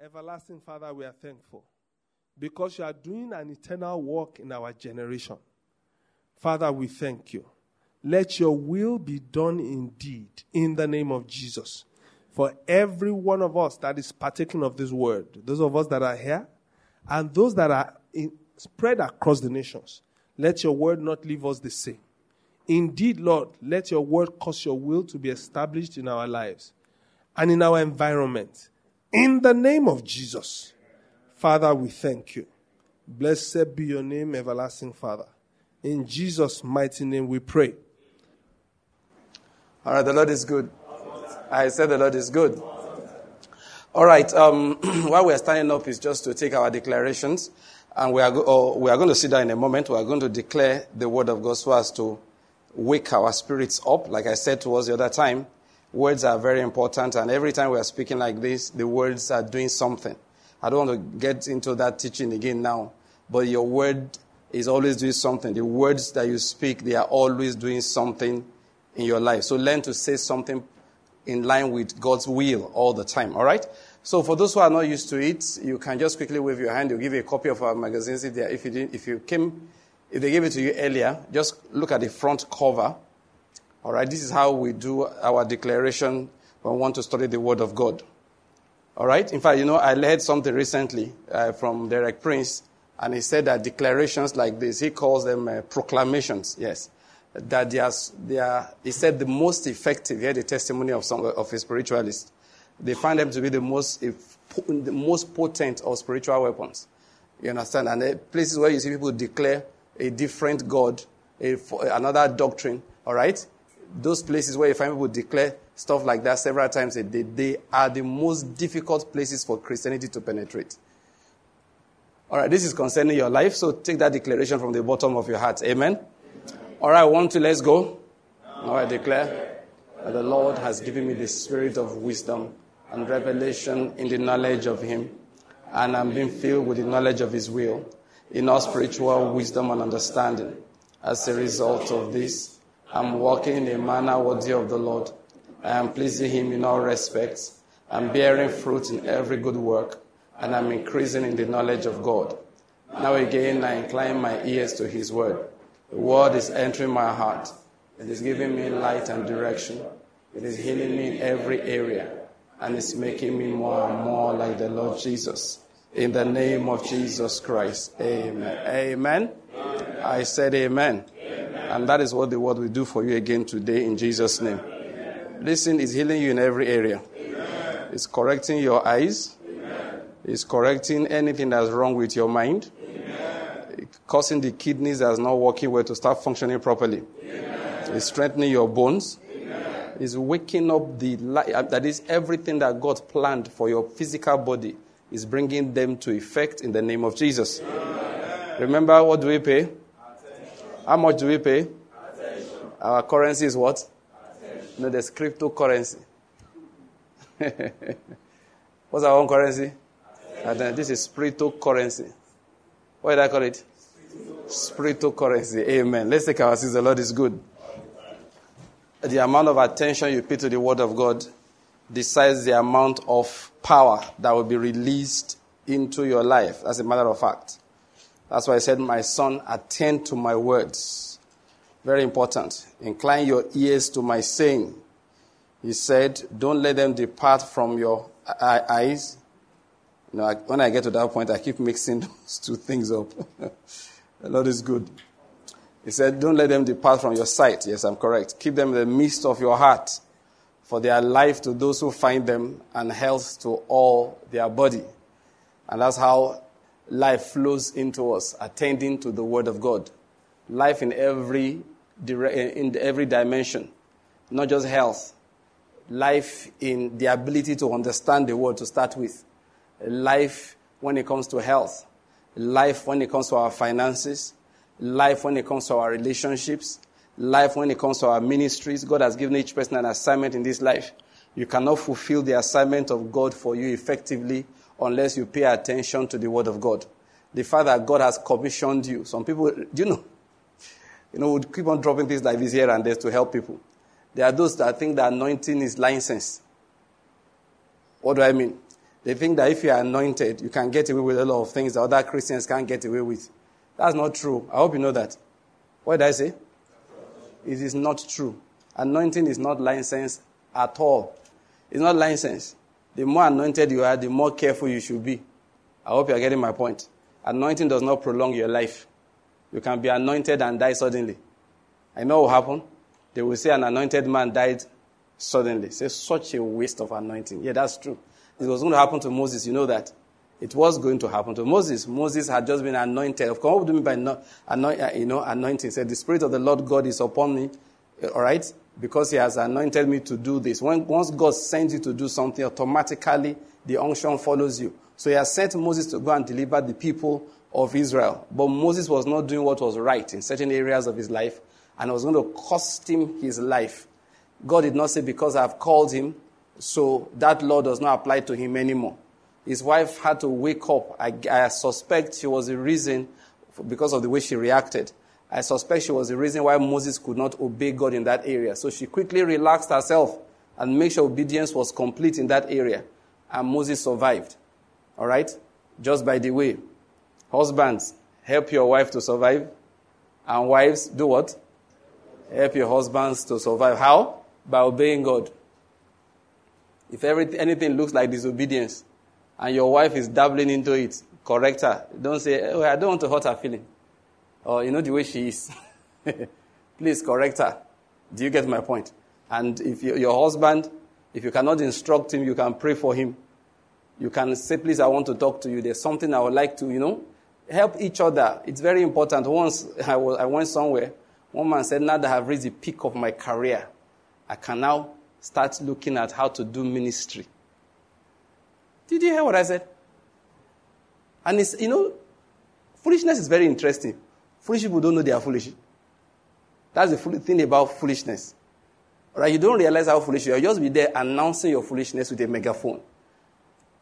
Everlasting Father, we are thankful because you are doing an eternal work in our generation. Father, we thank you. Let your will be done indeed in the name of Jesus. For every one of us that is partaking of this word, those of us that are here, and those that are in, spread across the nations, let your word not leave us the same. Indeed, Lord, let your word cause your will to be established in our lives and in our environment. In the name of Jesus. Father, we thank you. Blessed be your name, everlasting Father. In Jesus' mighty name we pray. All right, the Lord is good. I said the Lord is good. All right, um, while we're standing up is just to take our declarations. And we are, go- we are going to sit down in a moment. We are going to declare the word of God so as to wake our spirits up. Like I said to us the other time, words are very important. And every time we are speaking like this, the words are doing something. I don't want to get into that teaching again now, but your word is always doing something. The words that you speak, they are always doing something in your life. So learn to say something in line with God's will all the time. All right? So for those who are not used to it, you can just quickly wave your hand. They'll give you a copy of our magazines if, if you if you came, if they gave it to you earlier, just look at the front cover. All right? This is how we do our declaration when we want to study the Word of God. All right? In fact, you know, I heard something recently uh, from Derek Prince, and he said that declarations like this, he calls them uh, proclamations, yes, that they are, they are, he said the most effective, he had a testimony of some of a spiritualist. They find them to be the most, the most potent of spiritual weapons. You understand? And the places where you see people declare a different God, a, another doctrine, all right? Those places where you find people declare stuff like that several times a day, they are the most difficult places for Christianity to penetrate. All right, this is concerning your life, so take that declaration from the bottom of your heart. Amen? All right, one, two, let's go. All right, declare that the Lord has given me the spirit of wisdom and revelation in the knowledge of Him, and I'm being filled with the knowledge of His will, in all spiritual wisdom and understanding. As a result of this, I'm walking in a manner worthy of the Lord. I am pleasing Him in all respects. I'm bearing fruit in every good work, and I'm increasing in the knowledge of God. Now again, I incline my ears to His word. The word is entering my heart. It is giving me light and direction. It is healing me in every area, and it's making me more and more like the Lord Jesus. In the name of Jesus Christ. Amen. Amen. amen. I said amen. Amen. And that is what the word will do for you again today in Jesus' name. Amen. Listen, it's healing you in every area. It's correcting your eyes. It's correcting anything that's wrong with your mind. Causing the kidneys that's not working well to start functioning properly. It's strengthening your bones. It's waking up the light. Uh, that is everything that God planned for your physical body is bringing them to effect in the name of Jesus. Amen. Remember, what do we pay? How much do we pay? Attention. Our currency is what? Attention. No, there's cryptocurrency. What's our own currency? And then this is spiritual currency. What did I call it? Spiritual currency. Amen. Let's take our seats. The Lord is good. The amount of attention you pay to the Word of God decides the amount of power that will be released into your life, as a matter of fact. That's why I said, My son, attend to my words. Very important. Incline your ears to my saying. He said, Don't let them depart from your eyes. You know, when I get to that point, I keep mixing those two things up. the Lord is good. He said, Don't let them depart from your sight. Yes, I'm correct. Keep them in the midst of your heart for their life to those who find them and health to all their body. And that's how life flows into us, attending to the Word of God. Life in every, in every dimension, not just health. Life in the ability to understand the Word to start with. Life when it comes to health. Life when it comes to our finances. Life when it comes to our relationships life when it comes to our ministries. God has given each person an assignment in this life. You cannot fulfill the assignment of God for you effectively unless you pay attention to the Word of God. The fact that God has commissioned you. Some people, do you know? You know, we keep on dropping things like this here and there to help people. There are those that think that anointing is license. What do I mean? They think that if you are anointed, you can get away with a lot of things that other Christians can't get away with. That's not true. I hope you know that. What did I say? It is not true. Anointing is not license at all. It's not license. The more anointed you are, the more careful you should be. I hope you are getting my point. Anointing does not prolong your life. You can be anointed and die suddenly. I know what happened. They will say an anointed man died suddenly. Say such a waste of anointing. Yeah, that's true. It was going to happen to Moses. You know that. It was going to happen to Moses. Moses had just been anointed. Of course, what do you mean by anoint, uh, you know, anointing? Said the Spirit of the Lord God is upon me. All right, because He has anointed me to do this. When, once God sends you to do something, automatically the unction follows you. So He has sent Moses to go and deliver the people of Israel. But Moses was not doing what was right in certain areas of his life, and it was going to cost him his life. God did not say, Because I've called him, so that law does not apply to him anymore. His wife had to wake up. I, I suspect she was the reason, because of the way she reacted. I suspect she was the reason why Moses could not obey God in that area. So she quickly relaxed herself and made sure obedience was complete in that area. And Moses survived. All right? Just by the way, husbands, help your wife to survive. And wives, do what? Help your husbands to survive. How? By obeying God. If anything looks like disobedience, and your wife is dabbling into it, correct her. Don't say, oh, I don't want to hurt her feeling. Or, you know, the way she is. Please correct her. Do you get my point? And if you, your husband, if you cannot instruct him, you can pray for him. You can say, please, I want to talk to you. There's something I would like to, you know, help each other. It's very important. Once I, was, I went somewhere, one man said, now that I have reached the peak of my career, I can now start looking at how to do ministry. Did you hear what I said? And it's, you know, foolishness is very interesting. Foolish people don't know they are foolish. That's the thing about foolishness. Right? You don't realize how foolish you are. You just be there announcing your foolishness with a megaphone.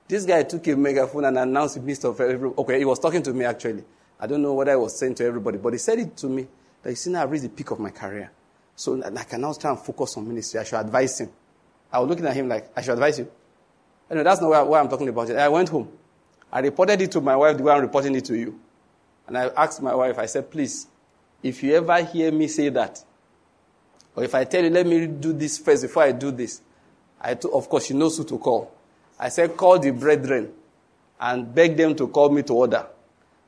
This guy took a megaphone and announced in the midst of. Okay, he was talking to me actually. I don't know what I was saying to everybody, but he said it to me that you see now I've reached the peak of my career. So I can now try and focus on ministry. I should advise him. I was looking at him like, I should advise you. Anyway, that's not why, I'm talking about it. I went home. I reported it to my wife the way I'm reporting it to you. And I asked my wife, I said, please, if you ever hear me say that, or if I tell you, let me do this first before I do this, I t- of course, she knows who to call. I said, call the brethren and beg them to call me to order.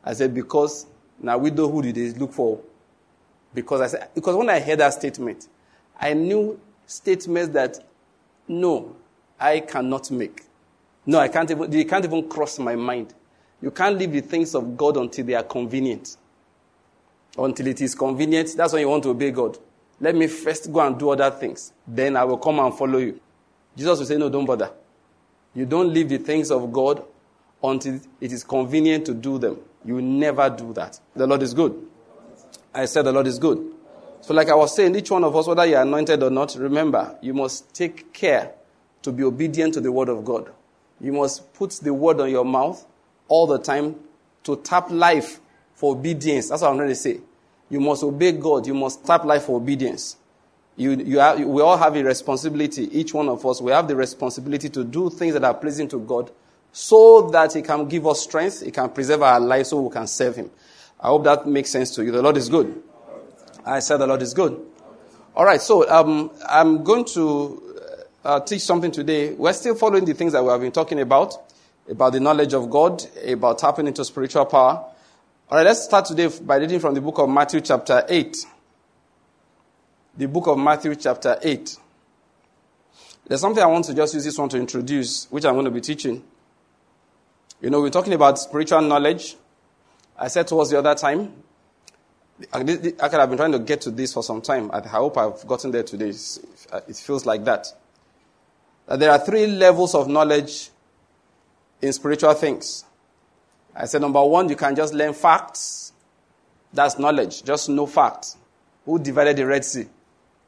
I said, because now widowhood is look for. Because I said, because when I heard that statement, I knew statements that no, I cannot make. No, I can't even, they can't even cross my mind. You can't leave the things of God until they are convenient. Until it is convenient, that's when you want to obey God. Let me first go and do other things. Then I will come and follow you. Jesus will say, No, don't bother. You don't leave the things of God until it is convenient to do them. You never do that. The Lord is good. I said the Lord is good. So, like I was saying, each one of us, whether you're anointed or not, remember, you must take care to be obedient to the word of God. You must put the word on your mouth all the time to tap life for obedience. That's what I'm trying to say. You must obey God. You must tap life for obedience. You, you have, we all have a responsibility. Each one of us, we have the responsibility to do things that are pleasing to God so that He can give us strength, He can preserve our lives so we can serve Him. I hope that makes sense to you. The Lord is good. I said the Lord is good. All right, so um, I'm going to uh, teach something today. We're still following the things that we have been talking about, about the knowledge of God, about tapping into spiritual power. All right, let's start today by reading from the book of Matthew, chapter 8. The book of Matthew, chapter 8. There's something I want to just use this one to introduce, which I'm going to be teaching. You know, we're talking about spiritual knowledge. I said towards the other time, I could have been trying to get to this for some time. I hope I've gotten there today. It feels like that that there are three levels of knowledge in spiritual things. I said, number one, you can just learn facts. That's knowledge. Just know facts. Who divided the Red Sea?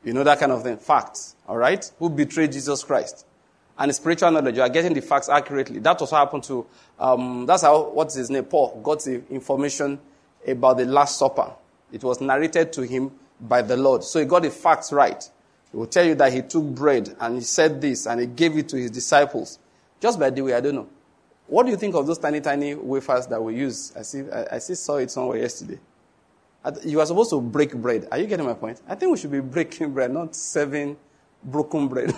You know that kind of thing. Facts. All right? Who betrayed Jesus Christ? And spiritual knowledge, you are getting the facts accurately. That was what happened to, um, that's how, what's his name? Paul got the information about the Last Supper. It was narrated to him by the Lord. So he got the facts right. He will tell you that he took bread and he said this and he gave it to his disciples. Just by the way, I don't know. What do you think of those tiny, tiny wafers that we use? I see, I, I see saw it somewhere yesterday. You are supposed to break bread. Are you getting my point? I think we should be breaking bread, not serving broken bread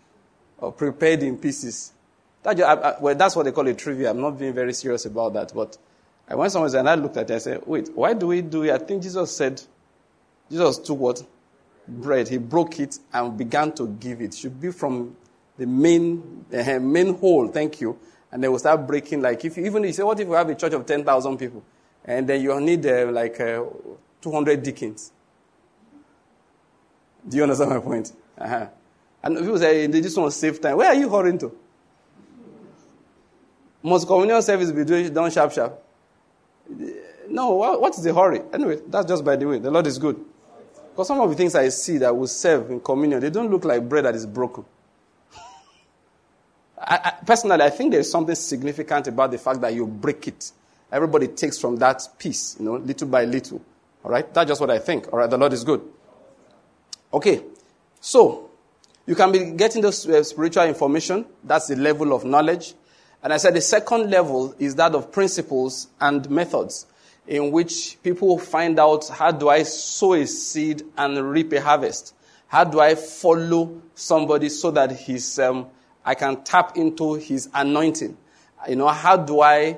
or prepared in pieces. That, I, I, well, that's what they call a trivia. I'm not being very serious about that. But I went somewhere and I looked at it and said, wait, why do we do it? I think Jesus said, Jesus took what? Bread. He broke it and began to give it. should be from the main, uh, main hole, thank you. And they will start breaking. Like, if you, even you say, what if we have a church of 10,000 people? And then you need uh, like uh, 200 deacons. Do you understand my point? Uh-huh. And people say, they just want to save time. Where are you hurrying to? Must communion service be done sharp, sharp? No, what is the hurry? Anyway, that's just by the way. The Lord is good. Because some of the things I see that will serve in communion, they don't look like bread that is broken. I, I, personally, I think there's something significant about the fact that you break it. Everybody takes from that piece, you know, little by little. All right? That's just what I think. All right? The Lord is good. Okay. So, you can be getting those uh, spiritual information. That's the level of knowledge. And I said the second level is that of principles and methods in which people find out how do I sow a seed and reap a harvest? How do I follow somebody so that his, um, I can tap into his anointing? You know, how do I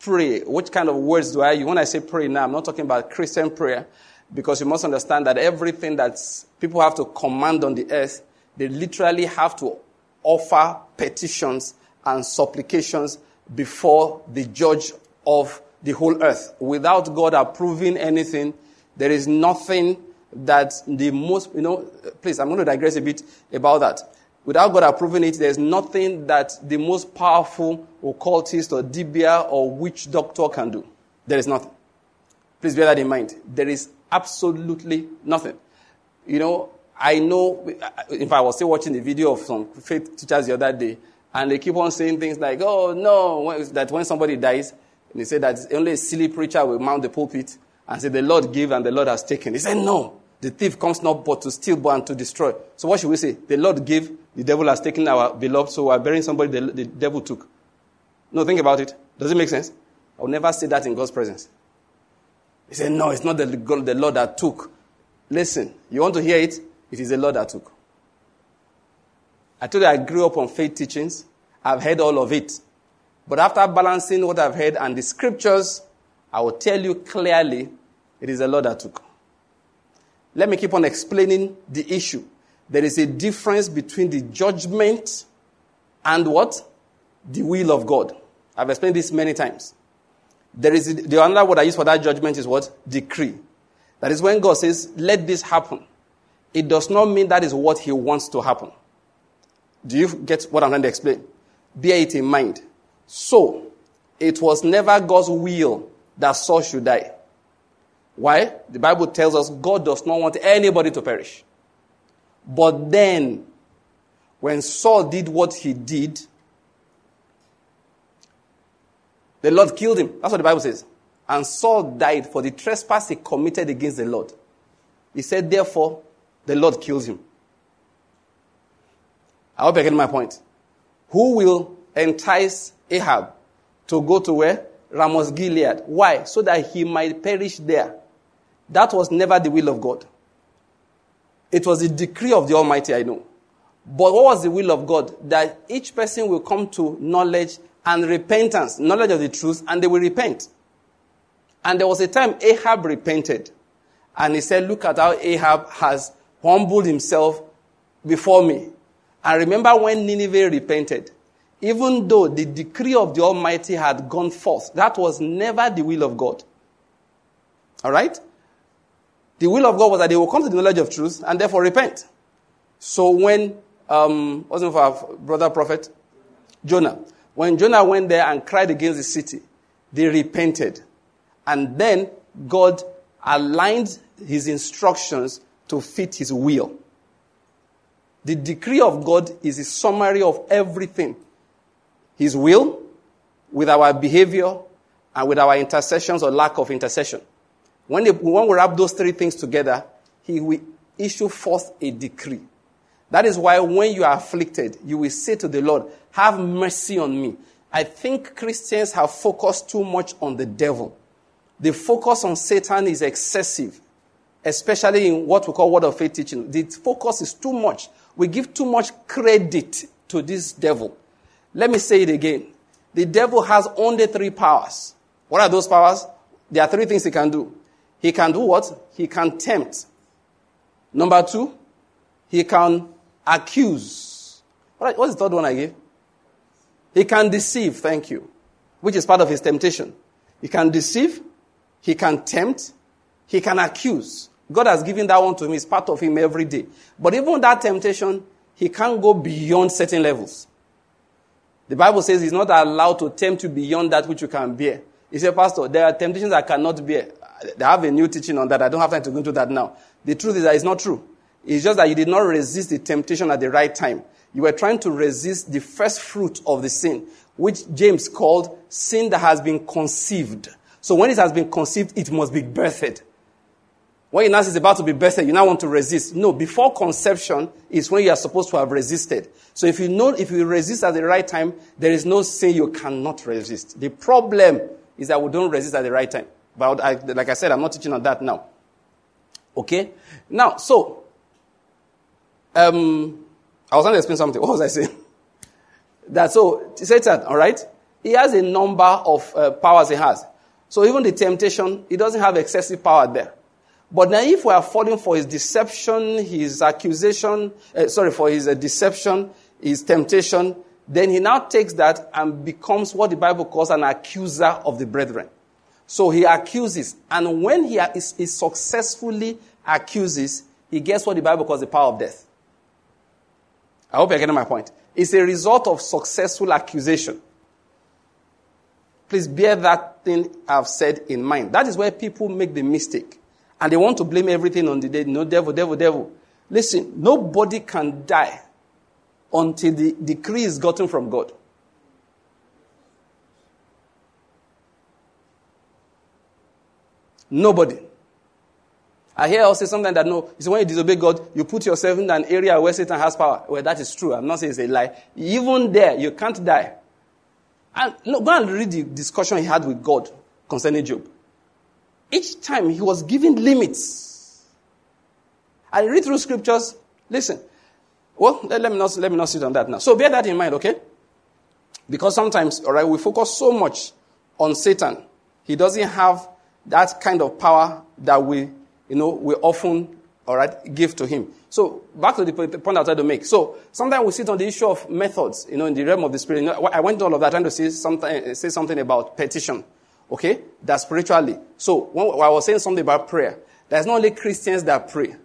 pray? Which kind of words do I use? When I say pray now, I'm not talking about Christian prayer because you must understand that everything that people have to command on the earth, they literally have to offer petitions and supplications before the judge of the whole earth. Without God approving anything, there is nothing that the most, you know, please, I'm going to digress a bit about that. Without God approving it, there's nothing that the most powerful occultist or dibia or witch doctor can do. There is nothing. Please bear that in mind. There is absolutely nothing. You know, I know, in fact, I was still watching the video of some faith teachers the other day, and they keep on saying things like, oh, no, that when somebody dies, and they say that only a silly preacher will mount the pulpit and say, the Lord gave and the Lord has taken. He said, no, the thief comes not but to steal, but and to destroy. So what should we say? The Lord gave, the devil has taken our beloved, so we're burying somebody the, the devil took. No, think about it. Does it make sense? I will never say that in God's presence. He said, no, it's not the, the Lord that took. Listen, you want to hear it? It is the Lord that took. I told you I grew up on faith teachings. I've heard all of it. But after balancing what I've heard and the scriptures, I will tell you clearly it is the Lord that took. Let me keep on explaining the issue. There is a difference between the judgment and what? The will of God. I've explained this many times. There is a, the other word I use for that judgment is what? Decree. That is when God says, let this happen. It does not mean that is what He wants to happen. Do you get what I'm trying to explain? Bear it in mind. So, it was never God's will that Saul should die. Why? The Bible tells us God does not want anybody to perish. But then, when Saul did what he did, the Lord killed him. That's what the Bible says. And Saul died for the trespass he committed against the Lord. He said, therefore, the Lord kills him. I hope I get my point. Who will entice Ahab to go to where? Ramoth Gilead. Why? So that he might perish there. That was never the will of God. It was the decree of the Almighty, I know. But what was the will of God? That each person will come to knowledge and repentance, knowledge of the truth, and they will repent. And there was a time Ahab repented. And he said, Look at how Ahab has humbled himself before me. And remember when Nineveh repented? Even though the decree of the Almighty had gone forth, that was never the will of God. All right? The will of God was that they will come to the knowledge of truth and therefore repent. So when, um, what's the of our brother prophet? Jonah. When Jonah went there and cried against the city, they repented. And then God aligned his instructions to fit his will. The decree of God is a summary of everything His will, with our behavior, and with our intercessions or lack of intercession. When, they, when we wrap those three things together, He will issue forth a decree. That is why when you are afflicted, you will say to the Lord, Have mercy on me. I think Christians have focused too much on the devil. The focus on Satan is excessive, especially in what we call word of faith teaching. The focus is too much. We give too much credit to this devil. Let me say it again. The devil has only three powers. What are those powers? There are three things he can do. He can do what? He can tempt. Number two, he can accuse. What's the third one I gave? He can deceive, thank you, which is part of his temptation. He can deceive, he can tempt, he can accuse. God has given that one to me, it's part of him every day. But even that temptation, he can't go beyond certain levels. The Bible says he's not allowed to tempt you beyond that which you can bear. He said, Pastor, there are temptations I cannot bear. They have a new teaching on that. I don't have time to go into that now. The truth is that it's not true. It's just that you did not resist the temptation at the right time. You were trying to resist the first fruit of the sin, which James called sin that has been conceived. So when it has been conceived, it must be birthed. When your nurse is about to be birthed, you now want to resist. No, before conception is when you are supposed to have resisted. So if you know, if you resist at the right time, there is no sin you cannot resist. The problem is that we don't resist at the right time. But I, like I said, I'm not teaching on that now. Okay? Now, so, um, I was going to explain something. What was I saying? That so, Satan, all right? He has a number of uh, powers he has. So even the temptation, he doesn't have excessive power there. But now, if we are falling for his deception, his accusation, uh, sorry, for his uh, deception, his temptation, then he now takes that and becomes what the Bible calls an accuser of the brethren. So he accuses. And when he, is, successfully accuses, he gets what the Bible calls the power of death. I hope you're getting my point. It's a result of successful accusation. Please bear that thing I've said in mind. That is where people make the mistake. And they want to blame everything on the devil. No, devil, devil, devil. Listen, nobody can die until the decree is gotten from God. Nobody. I hear also something that no, it's when you disobey God, you put yourself in an area where Satan has power. Well, that is true. I'm not saying it's a lie. Even there, you can't die. And look, go and read the discussion he had with God concerning Job. Each time he was given limits. I read through scriptures. Listen. Well, let, let, me not, let me not sit on that now. So bear that in mind, okay? Because sometimes, all right, we focus so much on Satan. He doesn't have that kind of power that we, you know, we often, all right, give to him. So back to the point I tried to make. So sometimes we sit on the issue of methods, you know, in the realm of the spirit. You know, I went all of that trying to say something, say something about petition, okay? That spiritually. So when I was saying something about prayer, there's not only Christians that pray.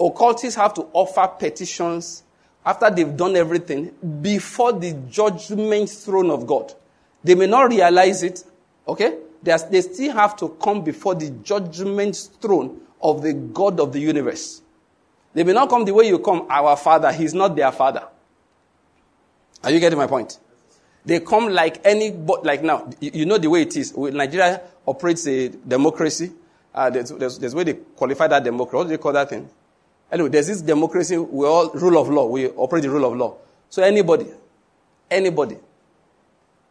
Occultists have to offer petitions after they've done everything before the judgment throne of God. They may not realize it, okay? They still have to come before the judgment throne of the God of the universe. They may not come the way you come, our father. He's not their father. Are you getting my point? They come like any, but like now, you know the way it is. Nigeria operates a democracy. Uh, there's, there's, there's way they qualify that democracy. What do they call that thing? Anyway, there's this democracy, we all, rule of law. We operate the rule of law. So anybody, anybody,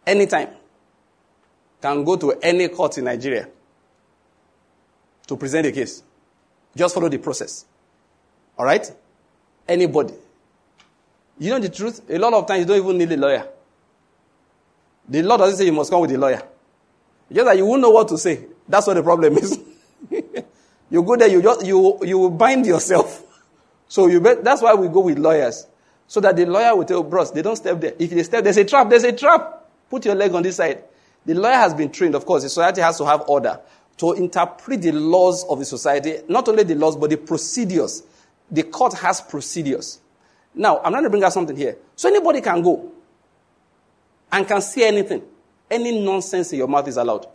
anytime, can go to any court in Nigeria to present a case. Just follow the process. All right? Anybody. You know the truth? A lot of times you don't even need a lawyer. The law doesn't say you must come with a lawyer. just that you won't know what to say. That's what the problem is. you go there, you just you you bind yourself. So you bet, that's why we go with lawyers. So that the lawyer will tell bros, they don't step there. If they step, there's a trap, there's a trap. Put your leg on this side. The lawyer has been trained, of course, the society has to have order to interpret the laws of the society, not only the laws, but the procedures. The court has procedures. Now, I'm going to bring out something here. So anybody can go and can say anything. Any nonsense in your mouth is allowed.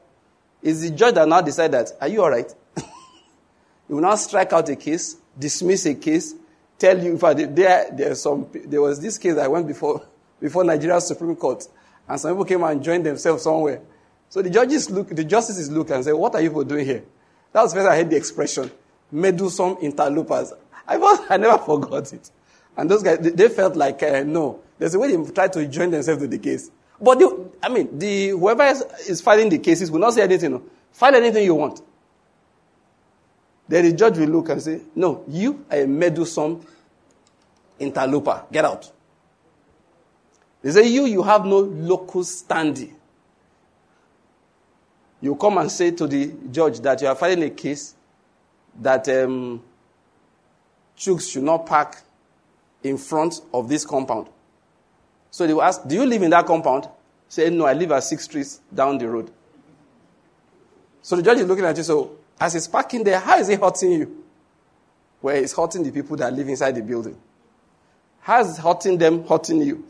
Is the judge that now decide that, are you all right? you will now strike out a case, dismiss a case, tell you, in fact, there, there, some, there was this case I went before, before Nigeria Supreme Court. And some people came and joined themselves somewhere. So the judges look, the justices look and say, what are you people doing here? That was first I heard the expression, meddlesome interlopers. I, was, I never forgot it. And those guys, they, they felt like, uh, no. There's a way they tried to join themselves to the case. But the, I mean, the whoever is, is filing the cases will not say anything. No. File anything you want. Then the judge will look and say, No, you are a meddlesome interloper. Get out. They say, You, you have no locus standi. You come and say to the judge that you are filing a case that um, chooks should not park in front of this compound. So they will ask, Do you live in that compound? Say, No, I live at six streets down the road. So the judge is looking at you, so as he's parking there, how is he hurting you? Where he's hurting the people that live inside the building. How is hurting them hurting you?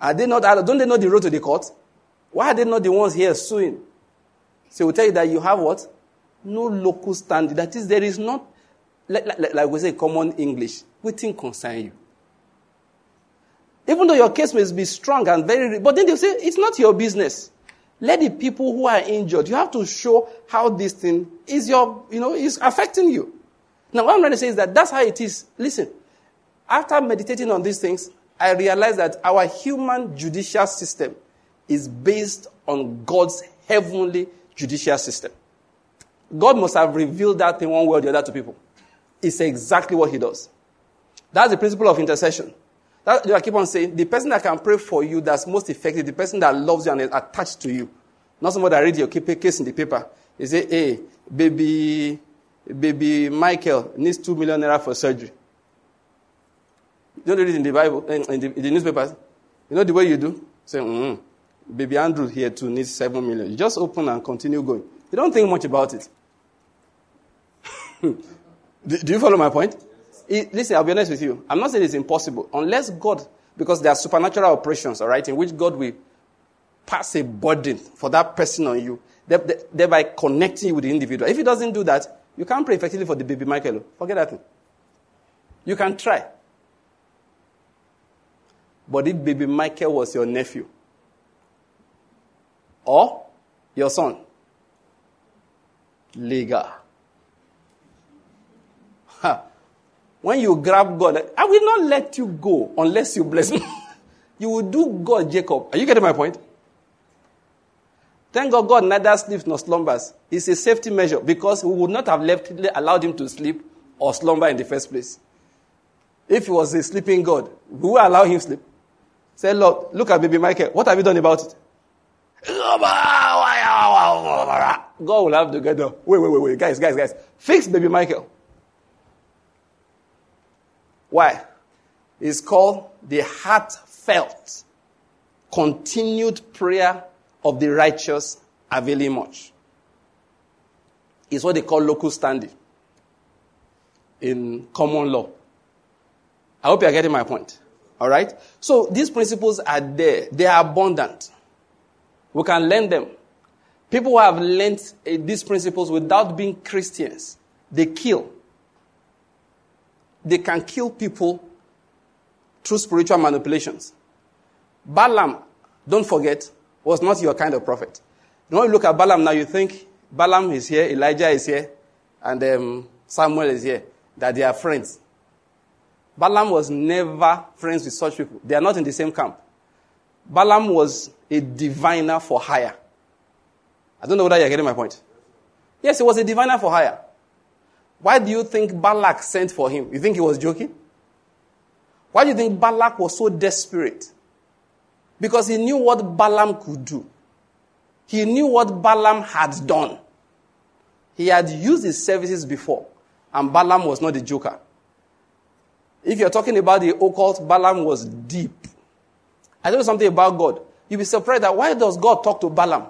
Are they not, don't they know the road to the court? Why are they not the ones here suing? So we tell you that you have what? No locus standi. That is, there is not, like, like, like we say, common English. Waiting concern you. Even though your case may be strong and very, but then they say it's not your business. Let the people who are injured, you have to show how this thing is your, you know, is affecting you. Now, what I'm trying to say is that that's how it is. Listen, after meditating on these things, I realized that our human judicial system is based on God's heavenly judicial system. God must have revealed that thing one way or the other to people. It's exactly what He does. That's the principle of intercession. That, I keep on saying, the person that can pray for you that's most effective, the person that loves you and is attached to you. Not somebody that read your case in the paper. They say, hey, baby, baby Michael needs two million naira for surgery. You don't read it in the Bible, in the, in the newspapers. You know the way you do? Say, mm, baby Andrew here too needs seven million. You just open and continue going. You don't think much about it. do, do you follow my point? It, listen, I'll be honest with you. I'm not saying it's impossible. Unless God, because there are supernatural operations, all right, in which God will pass a burden for that person on you, thereby connecting you with the individual. If he doesn't do that, you can't pray effectively for the baby Michael. Forget that thing. You can try. But if baby Michael was your nephew or your son, legal. When you grab God, I will not let you go unless you bless me. you will do God, Jacob. Are you getting my point? Thank God, God neither sleeps nor slumbers. It's a safety measure because we would not have left, allowed him to sleep or slumber in the first place. If he was a sleeping God, we would allow him sleep. Say, Lord, look at baby Michael. What have you done about it? God will have to get. Wait, wait, wait, wait. Guys, guys, guys. Fix baby Michael. Why? It's called the heartfelt, continued prayer of the righteous availing much. It's what they call locus standi in common law. I hope you are getting my point. All right? So these principles are there, they are abundant. We can learn them. People who have learned uh, these principles without being Christians, they kill they can kill people through spiritual manipulations. Balaam, don't forget, was not your kind of prophet. When you look at Balaam now, you think Balaam is here, Elijah is here, and um, Samuel is here, that they are friends. Balaam was never friends with such people. They are not in the same camp. Balaam was a diviner for hire. I don't know whether you're getting my point. Yes, he was a diviner for hire. Why do you think Balak sent for him? You think he was joking? Why do you think Balak was so desperate? Because he knew what Balaam could do. He knew what Balaam had done. He had used his services before, and Balaam was not a joker. If you're talking about the occult, Balaam was deep. I you something about God. You'll be surprised that why does God talk to Balaam?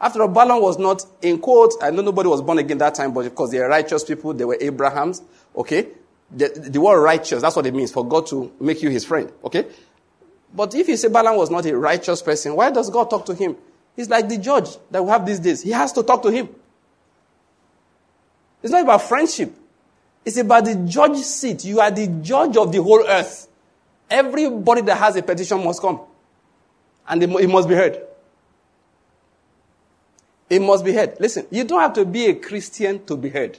After all, Balaam was not, in quote, I know nobody was born again that time, but because they are righteous people, they were Abrahams, okay? The, the word righteous, that's what it means, for God to make you his friend, okay? But if you say Balaam was not a righteous person, why does God talk to him? He's like the judge that we have these days. He has to talk to him. It's not about friendship. It's about the judge seat. You are the judge of the whole earth. Everybody that has a petition must come. And it must be heard. It must be heard. Listen, you don't have to be a Christian to be heard.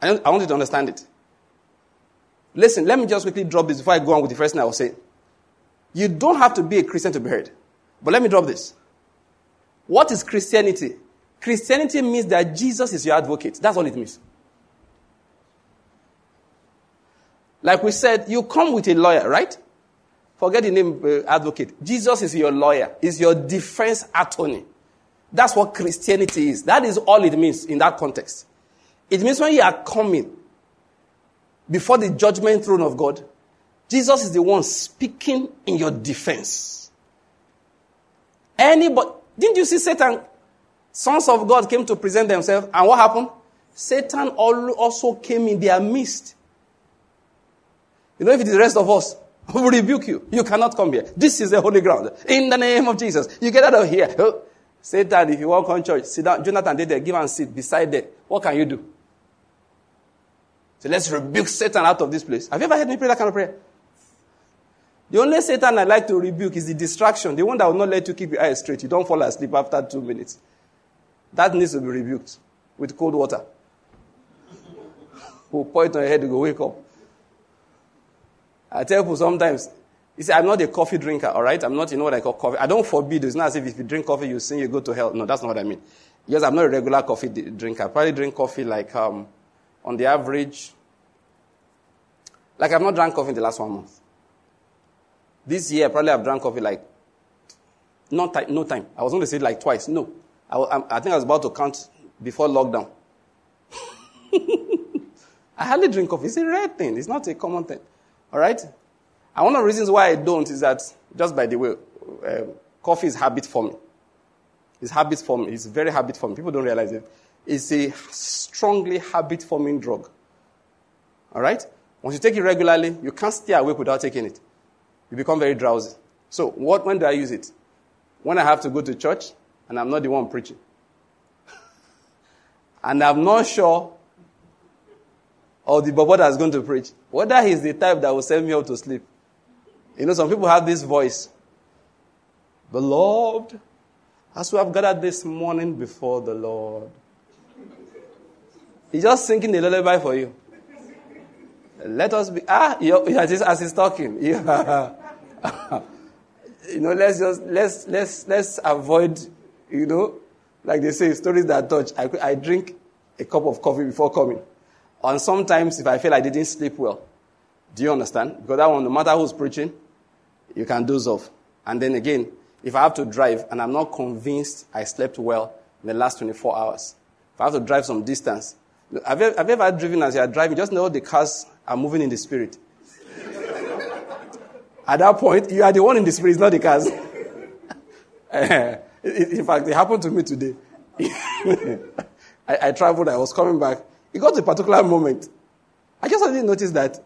I, want you to understand it. Listen, let me just quickly drop this before I go on with the first thing I will say. You don't have to be a Christian to be heard. But let me drop this. What is Christianity? Christianity means that Jesus is your advocate. That's all it means. Like we said, you come with a lawyer, right? Forget the name uh, advocate. Jesus is your lawyer, is your defense attorney. That's what Christianity is. That is all it means in that context. It means when you are coming before the judgment throne of God, Jesus is the one speaking in your defense. Anybody, didn't you see Satan? Sons of God came to present themselves, and what happened? Satan also came in their midst. You know, if it is the rest of us, we will rebuke you. You cannot come here. This is the holy ground. In the name of Jesus. You get out of here. Oh, Satan, if you walk on church, sit down. Jonathan did there, give and sit beside there. What can you do? So let's rebuke Satan out of this place. Have you ever heard me pray that kind of prayer? The only Satan I like to rebuke is the distraction, the one that will not let you keep your eyes straight. You don't fall asleep after two minutes. That needs to be rebuked with cold water. we'll pour it on your head, to go wake up. I tell people sometimes, you see, I'm not a coffee drinker, all right? I'm not, you know what I call coffee. I don't forbid. It's not as if if you drink coffee, you sin, you go to hell. No, that's not what I mean. Yes, I'm not a regular coffee drinker. I probably drink coffee like, um, on the average, like I've not drank coffee in the last one month. This year, probably I've drank coffee like, not time, no time. I was going to say like twice. No. I, I think I was about to count before lockdown. I hardly drink coffee. It's a rare thing. It's not a common thing. All right? And one of the reasons why I don't is that, just by the way, uh, coffee is habit forming. It's habit forming. It's very habit forming. People don't realize it. It's a strongly habit forming drug. All right? Once you take it regularly, you can't stay awake without taking it. You become very drowsy. So, what, when do I use it? When I have to go to church and I'm not the one preaching. and I'm not sure of the Bobo that's going to preach, whether he's the type that will send me out to sleep. You know, some people have this voice. Beloved, as we have gathered this morning before the Lord, he's just singing the lullaby for you. Let us be, ah, as he's talking. You know, let's just, let's, let's, let's avoid, you know, like they say, stories that touch. I, I drink a cup of coffee before coming. And sometimes if I feel I didn't sleep well, do you understand? Because that one, no matter who's preaching, you can doze off. And then again, if I have to drive and I'm not convinced I slept well in the last 24 hours, if I have to drive some distance, have you, have you ever driven as you are driving? Just know the cars are moving in the spirit. At that point, you are the one in the spirit, not the cars. Eh, in fact, it happened to me today. I, I traveled, I was coming back. It got to a particular moment. I just suddenly noticed that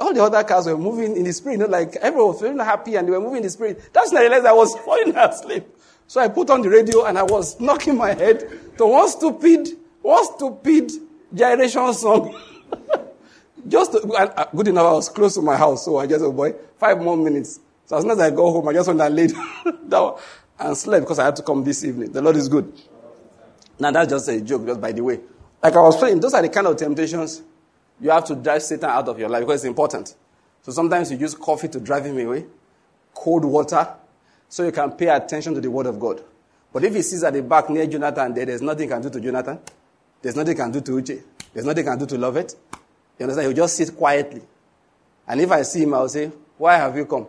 all the other cars were moving in the spirit. You know, like everyone was feeling happy and they were moving in the spirit. That's when I realized I was falling asleep. So I put on the radio and I was knocking my head to one stupid, one stupid gyration song. just to, uh, good enough, I was close to my house, so I just, oh boy, five more minutes. So as soon as I go home, I just went and laid down and slept because I had to come this evening. The Lord is good. Now that's just a joke, just by the way. Like I was saying, those are the kind of temptations you have to drive Satan out of your life because it's important. So sometimes you use coffee to drive him away, cold water, so you can pay attention to the word of God. But if he sees at the back near Jonathan, there, there's nothing can do to Jonathan. There's nothing can do to Uche. There's nothing can do to Lovett. You understand? He'll just sit quietly. And if I see him, I'll say, Why have you come?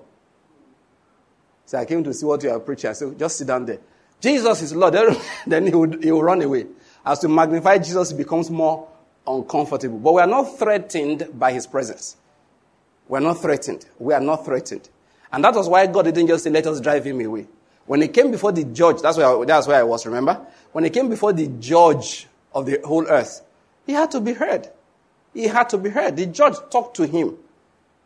So I came to see what you are preaching. I said, Just sit down there. Jesus is Lord. Then he will, he will run away. As to magnify Jesus, becomes more uncomfortable. But we are not threatened by his presence. We are not threatened. We are not threatened. And that was why God didn't just say, let us drive him away. When he came before the judge, that's where, I, that's where I was, remember? When he came before the judge of the whole earth, he had to be heard. He had to be heard. The judge talked to him.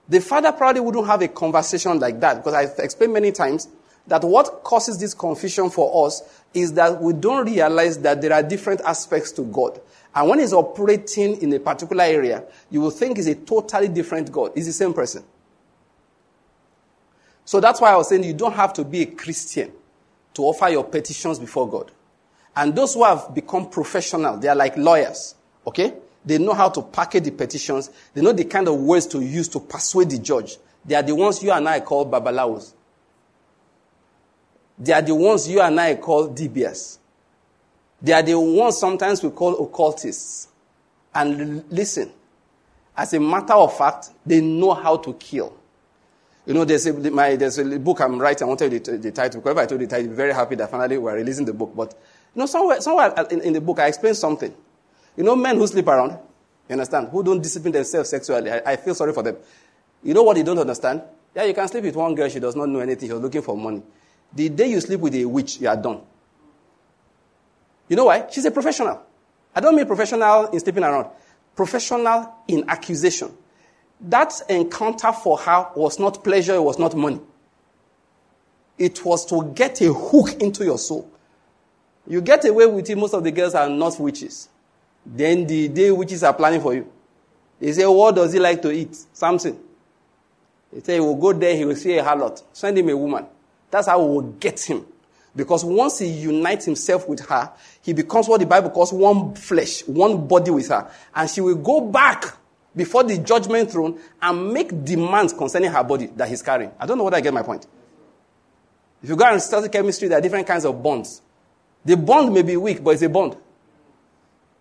The father probably wouldn't have a conversation like that because I've explained many times that what causes this confusion for us is that we don't realize that there are different aspects to God. And when he's operating in a particular area, you will think he's a totally different God. He's the same person. So that's why I was saying you don't have to be a Christian to offer your petitions before God. And those who have become professional, they are like lawyers, okay? They know how to package the petitions. They know the kind of words to use to persuade the judge. They are the ones you and I call babalawos. They are the ones you and I call dibias. They are the ones sometimes we call occultists. And listen, as a matter of fact, they know how to kill. You know, there's a, my, there's a book I'm writing. I won't tell you the, the title. Whoever I told you the title, very happy that finally we're releasing the book. But, you know, somewhere, somewhere uh, in, in the book, I explained something. You know, men who sleep around, you understand, who don't discipline themselves sexually, I, I feel sorry for them. You know what they don't understand? Yeah, you can sleep with one girl, she does not know anything, she's looking for money. The day you sleep with a witch, you are done. You know why? She's a professional. I don't mean professional in sleeping around, professional in accusation. That encounter for her was not pleasure, it was not money. It was to get a hook into your soul. You get away with it, most of the girls are not witches. Then the day witches are planning for you. They say, What does he like to eat? Something. They say, He will go there, he will see a harlot. Send him a woman. That's how we will get him. Because once he unites himself with her, he becomes what the Bible calls one flesh, one body with her. And she will go back before the judgment throne and make demands concerning her body that he's carrying. I don't know whether I get my point. If you go and study chemistry, there are different kinds of bonds. The bond may be weak, but it's a bond.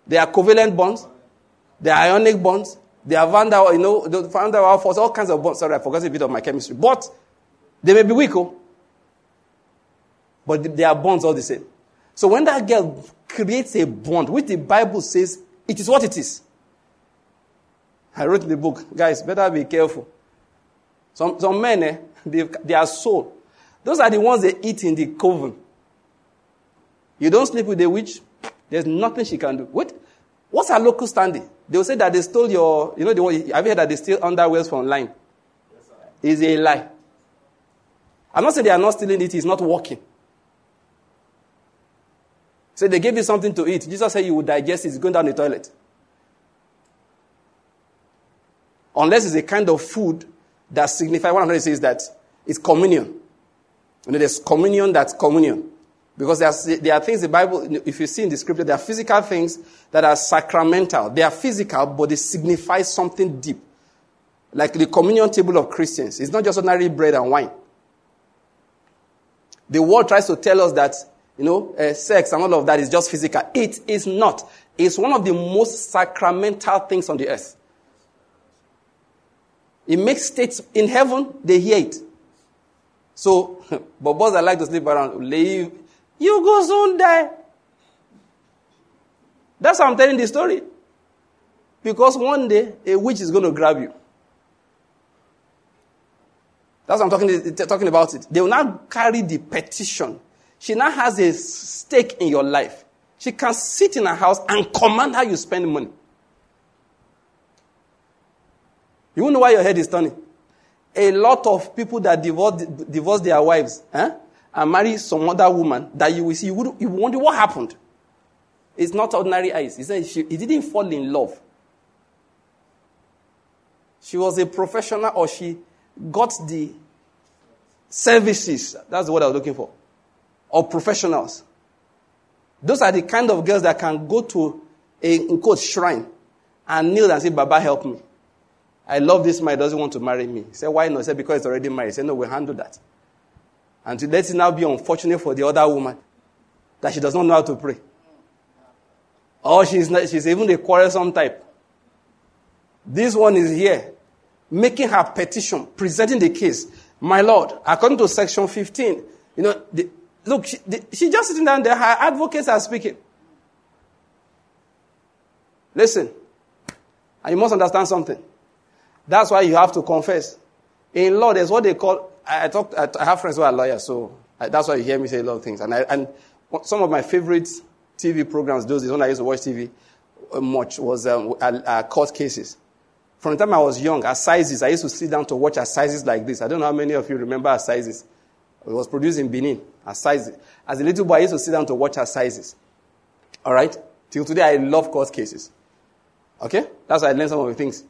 There are covalent bonds, there are ionic bonds, there are van der, you know, the van der force, all kinds of bonds. Sorry, I forgot a bit of my chemistry. But they may be weak, oh but they are bonds all the same. So when that girl creates a bond, which the Bible says it is what it is. I wrote in the book, guys, better be careful. Some, some men, eh, they, they are soul. Those are the ones they eat in the coven. You don't sleep with a witch, there's nothing she can do. What? What's her locus standi? They will say that they stole your, you know, the, have you heard that they steal underwears from line? Yes, it's a lie. I'm not saying they are not stealing it, it's not working. So they gave you something to eat. Jesus said you would digest it. It's going down the toilet. Unless it's a kind of food that signifies, one of them says that it's communion. You know, there's communion that's communion. Because there are, there are things the Bible, if you see in the scripture, there are physical things that are sacramental. They are physical, but they signify something deep. Like the communion table of Christians. It's not just ordinary bread and wine. The world tries to tell us that you know, uh, sex and all of that is just physical. It is not. It's one of the most sacramental things on the earth. It makes states in heaven, they hear it. So, but boys that like to sleep around, leave. You go soon die. That's how I'm telling the story. Because one day, a witch is going to grab you. That's what I'm talking, talking about it. They will now carry the petition she now has a stake in your life. She can sit in her house and command how you spend money. You won't know why your head is turning. A lot of people that divorce, divorce their wives eh, and marry some other woman that you will see, you, would, you wonder what happened. It's not ordinary eyes. He said she, he didn't fall in love. She was a professional or she got the services. That's what I was looking for or professionals. Those are the kind of girls that can go to a in quote, shrine and kneel and say, Baba, help me. I love this man, he doesn't want to marry me. He said, Why not? He said, Because he's already married. He said, No, we'll handle that. And to let it now be unfortunate for the other woman that she does not know how to pray. Or she's, not, she's even a quarrelsome type. This one is here, making her petition, presenting the case. My Lord, according to section 15, you know, the, Look, she, the, she's just sitting down there. Her advocates are speaking. Listen, and you must understand something. That's why you have to confess. In law, there's what they call. I, I talk. I, I, have friends who are lawyers, so I, that's why you hear me say a lot of things. And I, and some of my favorite TV programs, those days when I used to watch TV uh, much, was um, uh, uh, court cases. From the time I was young, assizes, I used to sit down to watch assizes like this. I don't know how many of you remember assizes. It was produced in Benin. Assizes. As a little boy, I used to sit down to watch assizes. All right? Till today, I love court cases. Okay? That's why I learned some of the things.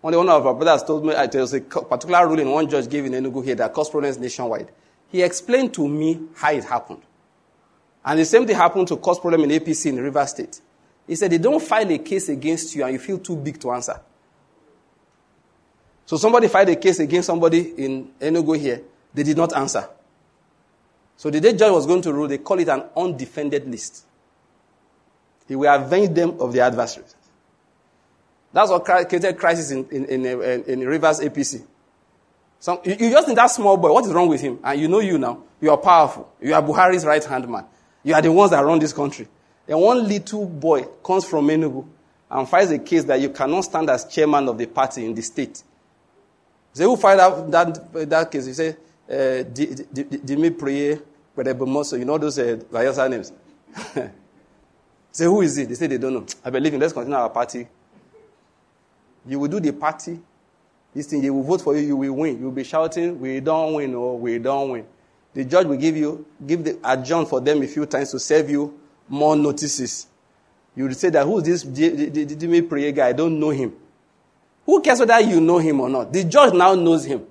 One one of our brothers told me uh, there was a particular ruling one judge gave in Enugu here that caused problems nationwide. He explained to me how it happened. And the same thing happened to cause problem in APC in River State. He said they don't file a case against you and you feel too big to answer. So somebody filed a case against somebody in Enugu here. They did not answer. So the day judge was going to rule, they call it an undefended list. He will avenge them of their adversaries. That's what created crisis in, in, in, in, in Rivers APC. Some, you, you just need that small boy. What is wrong with him? And you know you now. You are powerful. You are Buhari's right hand man. You are the ones that run this country. And one little boy comes from Enugu and files a case that you cannot stand as chairman of the party in the state. Say, who filed that, that, that case? He said, uh, Dimi Priye, Moso, you know those uh, names. Say, who is it? They say they don't know. I believe in, let's continue our party. You will do the party. This thing, they will vote for you, you will win. You will be shouting, we don't win, or oh, we don't win. The judge will give you, give the adjourn for them a few times to serve you more notices. You will say that who is this Jimmy prayer guy? I don't know him. Who cares whether you know him or not? The judge now knows him.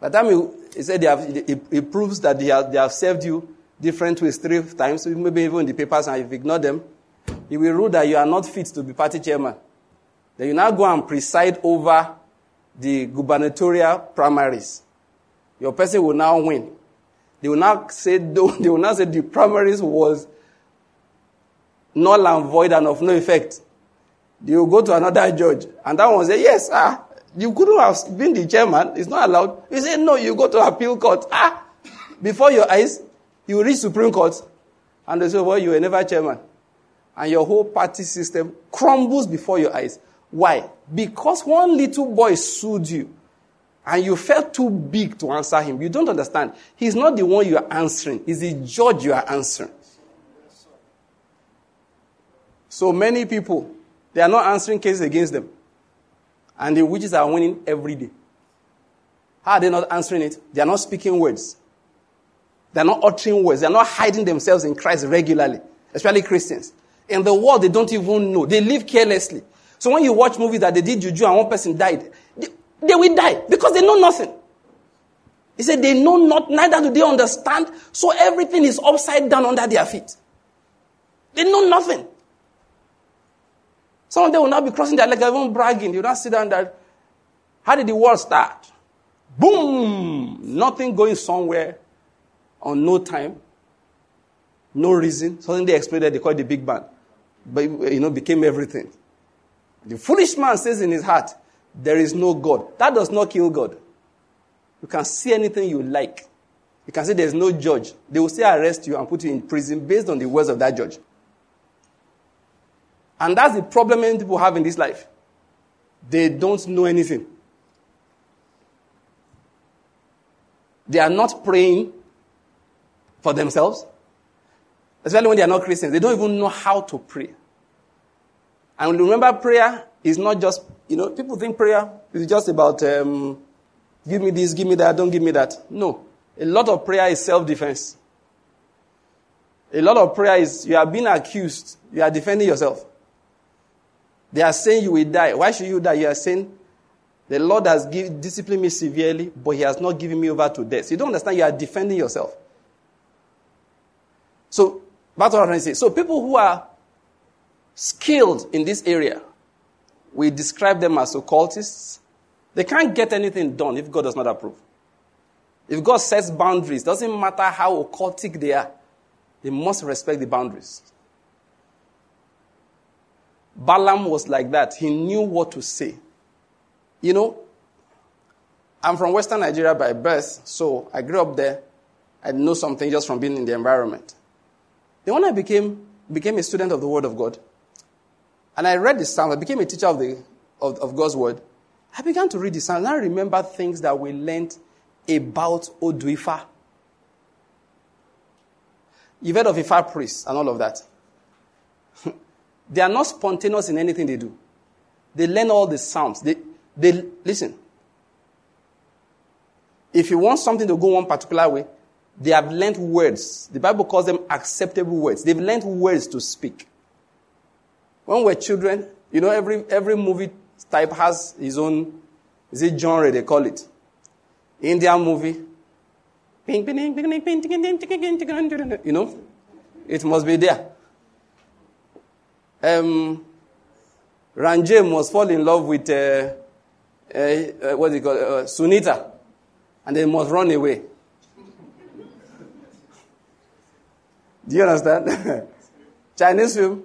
By the time he, he said they have, it, proves that they have, they have served you different ways three times, maybe even in the papers, and you've ignored them, he will rule that you are not fit to be party chairman. Then you now go and preside over the gubernatorial primaries. Your person will now win. They will now say, they will now say the primaries was null and void and of no effect. They will go to another judge. And that one will say, yes, ah, you couldn't have been the chairman. It's not allowed. You say, no, you go to appeal court. Ah, before your eyes, you reach Supreme Court. And they say, well, you were never chairman. And your whole party system crumbles before your eyes. Why? Because one little boy sued you and you felt too big to answer him. You don't understand. He's not the one you are answering, he's the judge you are answering. So many people, they are not answering cases against them. And the witches are winning every day. How are they not answering it? They are not speaking words. They are not uttering words. They are not hiding themselves in Christ regularly, especially Christians. In the world, they don't even know. They live carelessly. So when you watch movies that they did juju and one person died, they, they will die because they know nothing. He said they know not, neither do they understand, so everything is upside down under their feet. They know nothing. Some of them will not be crossing their legs, even bragging. You don't sit down there. How did the world start? Boom! Nothing going somewhere on no time, no reason. Suddenly they exploded, they called it the Big Bang. But, you know, became everything. The foolish man says in his heart, There is no God. That does not kill God. You can see anything you like. You can say there's no judge. They will say arrest you and put you in prison based on the words of that judge. And that's the problem many people have in this life. They don't know anything. They are not praying for themselves, especially when they are not Christians. They don't even know how to pray. And remember, prayer is not just, you know, people think prayer is just about um, give me this, give me that, don't give me that. No. A lot of prayer is self defense. A lot of prayer is you are being accused, you are defending yourself. They are saying you will die. Why should you die? You are saying the Lord has give, disciplined me severely, but He has not given me over to death. So you don't understand, you are defending yourself. So, that's what I'm trying to say. So, people who are skilled in this area, we describe them as occultists. They can't get anything done if God does not approve. If God sets boundaries, doesn't matter how occultic they are, they must respect the boundaries. Balaam was like that. He knew what to say. You know, I'm from Western Nigeria by birth, so I grew up there. I know something just from being in the environment. Then when I became, became a student of the Word of God, and I read the Psalms, I became a teacher of, the, of, of God's Word, I began to read the Psalms, and I remember things that we learned about Odu Ifa. You've heard of Ifa priests and all of that. They are not spontaneous in anything they do. They learn all the Psalms. They, they listen. If you want something to go one particular way, they have learned words. The Bible calls them acceptable words. They've learned words to speak. When we're children, you know, every, every movie type has his own, is it genre they call it? Indian movie. You know, it must be there. Um, Ranjay must fall in love with uh, uh, uh, what do you call? Uh, Sunita, and they must run away. Do you understand? Chinese film.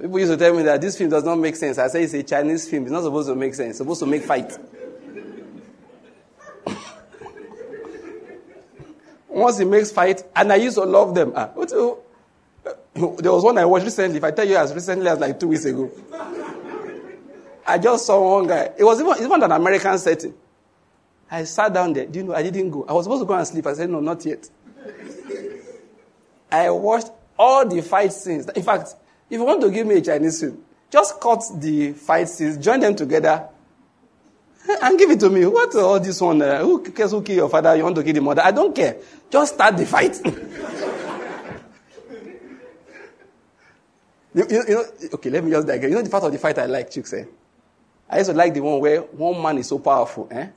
People used to tell me that this film does not make sense. I say it's a Chinese film. It's not supposed to make sense. It's supposed to make fight. Once it makes fight, and I used to love them. Ah, there was one I watched recently. If I tell you as recently as like two weeks ago, I just saw one guy. It was even, even an American setting. I sat down there. Do you know? I didn't go. I was supposed to go and sleep. I said, no, not yet. I watched all the fight scenes. In fact, if you want to give me a Chinese film, just cut the fight scenes, join them together, and give it to me. What all this one? Uh, who cares who kill your father? You want to kill the mother? I don't care. Just start the fight. you, you, you, know, okay, let me just digress. You know the part of the fight I like, Chicks, eh? I used to like the one where one man is so powerful, eh?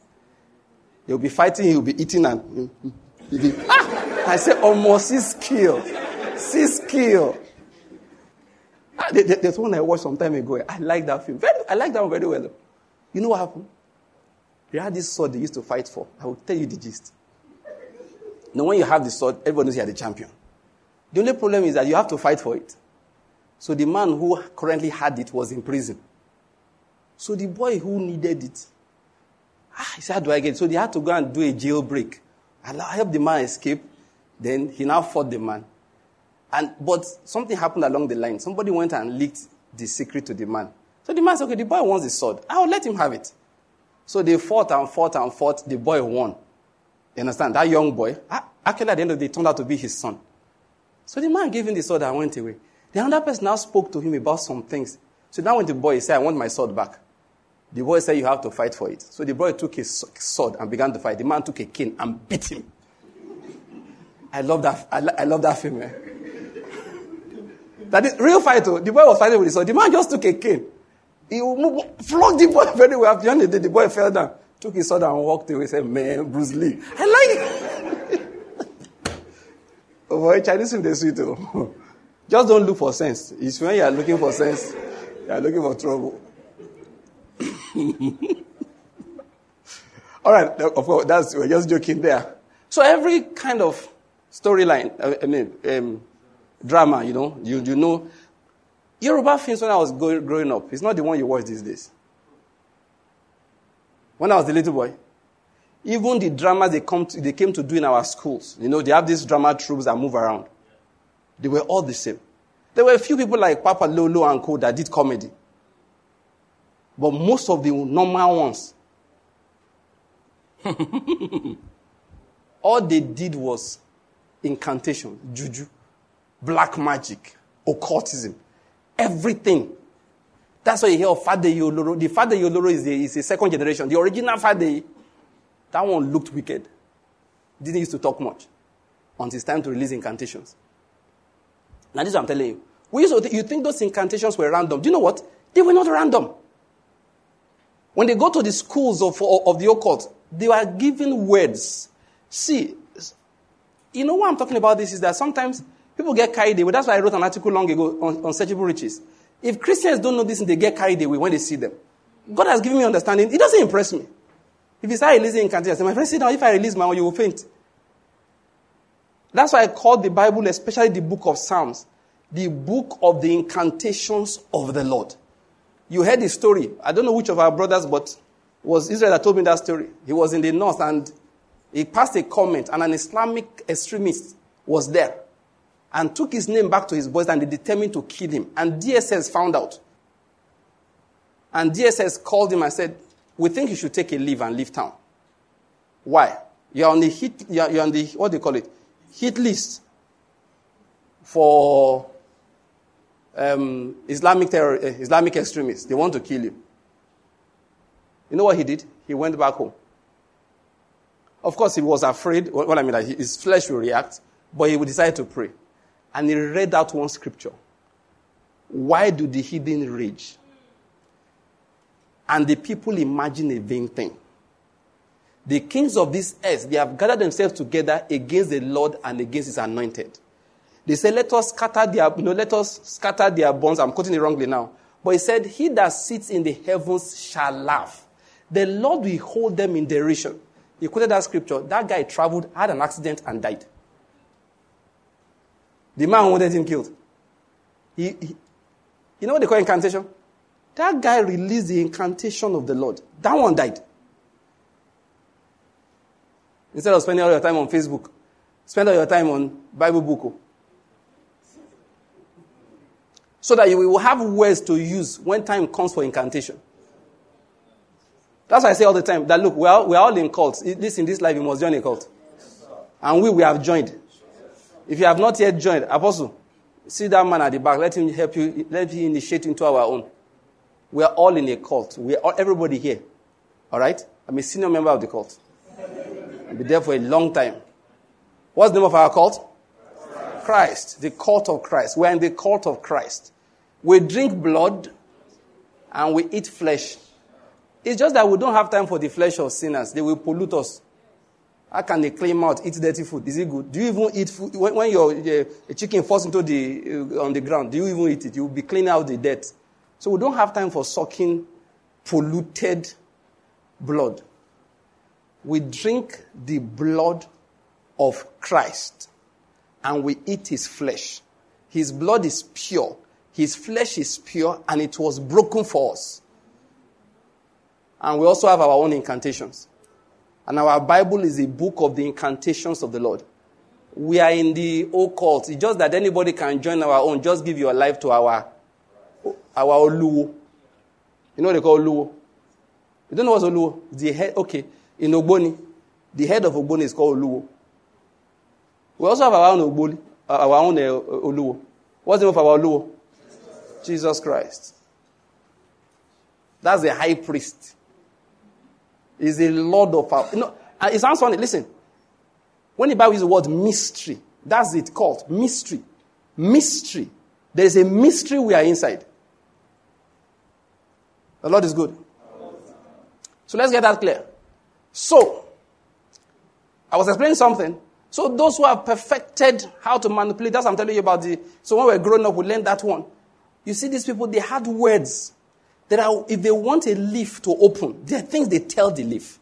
They'll be fighting, he'll be eating and he'll be, ah! I say, almost six kill. Six kill. Ah, there's one I watched some time ago. I like that film. Very, I like that one very well. You know what happened? They had this sword they used to fight for. I will tell you the gist. Now, when you have the sword, everyone knows you are the champion. The only problem is that you have to fight for it. So the man who currently had it was in prison. So the boy who needed it, ah, he said, How do I get it? So they had to go and do a jailbreak. I helped the man escape. Then he now fought the man. And, but something happened along the line. Somebody went and leaked the secret to the man. So the man said, Okay, the boy wants the sword. I'll let him have it. So they fought and fought and fought. The boy won. You understand? That young boy, actually at the end of the day, turned out to be his son. So the man gave him the sword and went away. The other person now spoke to him about some things. So now when the boy said, I want my sword back. The boy said, You have to fight for it. So the boy took his sword and began to fight. The man took a cane and beat him. I love that. I, love that film. Eh? That is real fight. Oh. The boy was fighting with his sword. The man just took a cane. He flogged the boy very well. At the end of the day, the boy fell down, took his sword and walked away. Said, "Man, Bruce Lee, I like it." oh boy, Chinese film they sweet too. Just don't look for sense. It's when you are looking for sense, you are looking for trouble. All right, of course, that's we're just joking there. So every kind of storyline, I mean, um, drama, you know, you, you know, Yoruba films when I was growing up, it's not the one you watch these days. When I was a little boy, even the dramas they, come to, they came to do in our schools, you know, they have these drama troops that move around. They were all the same. There were a few people like Papa Lolo and Co. that did comedy. But most of the normal ones, all they did was incantation, juju, black magic, occultism. Everything. That's why you hear of Fadeyi Oloro. The Fadeyi Oloro is a, is a second generation. The original Fade, that one looked wicked. Didn't used to talk much until it's time to release incantations. Now, this is what I'm telling you. We used to th- you think those incantations were random. Do you know what? They were not random. When they go to the schools of, of the occult, they were given words. See, you know why I'm talking about this is that sometimes People get carried away. That's why I wrote an article long ago on unsearchable riches. If Christians don't know this they get carried away when they see them, God has given me understanding. It doesn't impress me. If you start releasing incantations, my friend, sit down. If I release my own, you will faint. That's why I call the Bible, especially the book of Psalms, the book of the incantations of the Lord. You heard the story. I don't know which of our brothers, but was Israel that told me that story. He was in the north and he passed a comment, and an Islamic extremist was there and took his name back to his boys and they determined to kill him. And DSS found out. And DSS called him and said, We think you should take a leave and leave town. Why? You're on the hit, you're on the, what do you call it? Hit list for um, Islamic, terror, uh, Islamic extremists. They want to kill you. You know what he did? He went back home. Of course, he was afraid. What I mean, like his flesh will react, but he would decide to pray and he read out one scripture. Why do the heathen rage? And the people imagine a vain thing. The kings of this earth, they have gathered themselves together against the Lord and against his anointed. They say, let us scatter their, you know, let us scatter their bones. I'm quoting it wrongly now. But he said, He that sits in the heavens shall laugh. The Lord will hold them in derision. He quoted that scripture. That guy traveled, had an accident, and died. The man who wanted him killed. He, he, you know what they call incantation? That guy released the incantation of the Lord. That one died. Instead of spending all your time on Facebook, spend all your time on Bible book. Oh. So that you will have words to use when time comes for incantation. That's why I say all the time that look, we are, we are all in cults. At least in this life, you must join a cult. And we, we have joined. If you have not yet joined, Apostle, see that man at the back. Let him help you. Let him initiate into our own. We are all in a cult. We are all, everybody here. All right? I'm a senior member of the cult. Be there for a long time. What's the name of our cult? Christ. The cult of Christ. We're in the cult of Christ. We drink blood and we eat flesh. It's just that we don't have time for the flesh of sinners. They will pollute us. How can they claim out, eat dirty food? Is it good? Do you even eat food? When, when your uh, chicken falls into the, uh, on the ground, do you even eat it? You will be cleaning out the dirt. So we don't have time for sucking polluted blood. We drink the blood of Christ and we eat his flesh. His blood is pure, his flesh is pure, and it was broken for us. And we also have our own incantations. And our Bible is a book of the incantations of the Lord. We are in the occult. It's just that anybody can join our own. Just give your life to our our Oluwo. You know what they call Oluwo? You don't know what's Oluwo? The head, okay. In Ogboni, the head of Ogboni is called Oluwo. We also have our own Ogboni, uh, our own uh, Oluwo. What's the name of our Oluwo? Jesus Christ. That's the high priest. He's the Lord of our. You know, uh, it sounds funny. Listen. When the Bible uses the word mystery, that's it called mystery. Mystery. There is a mystery we are inside. The Lord is good. So let's get that clear. So, I was explaining something. So those who have perfected how to manipulate, that's what I'm telling you about the. So when we're growing up, we learned that one. You see, these people, they had words that are, if they want a leaf to open, there are things they tell the leaf.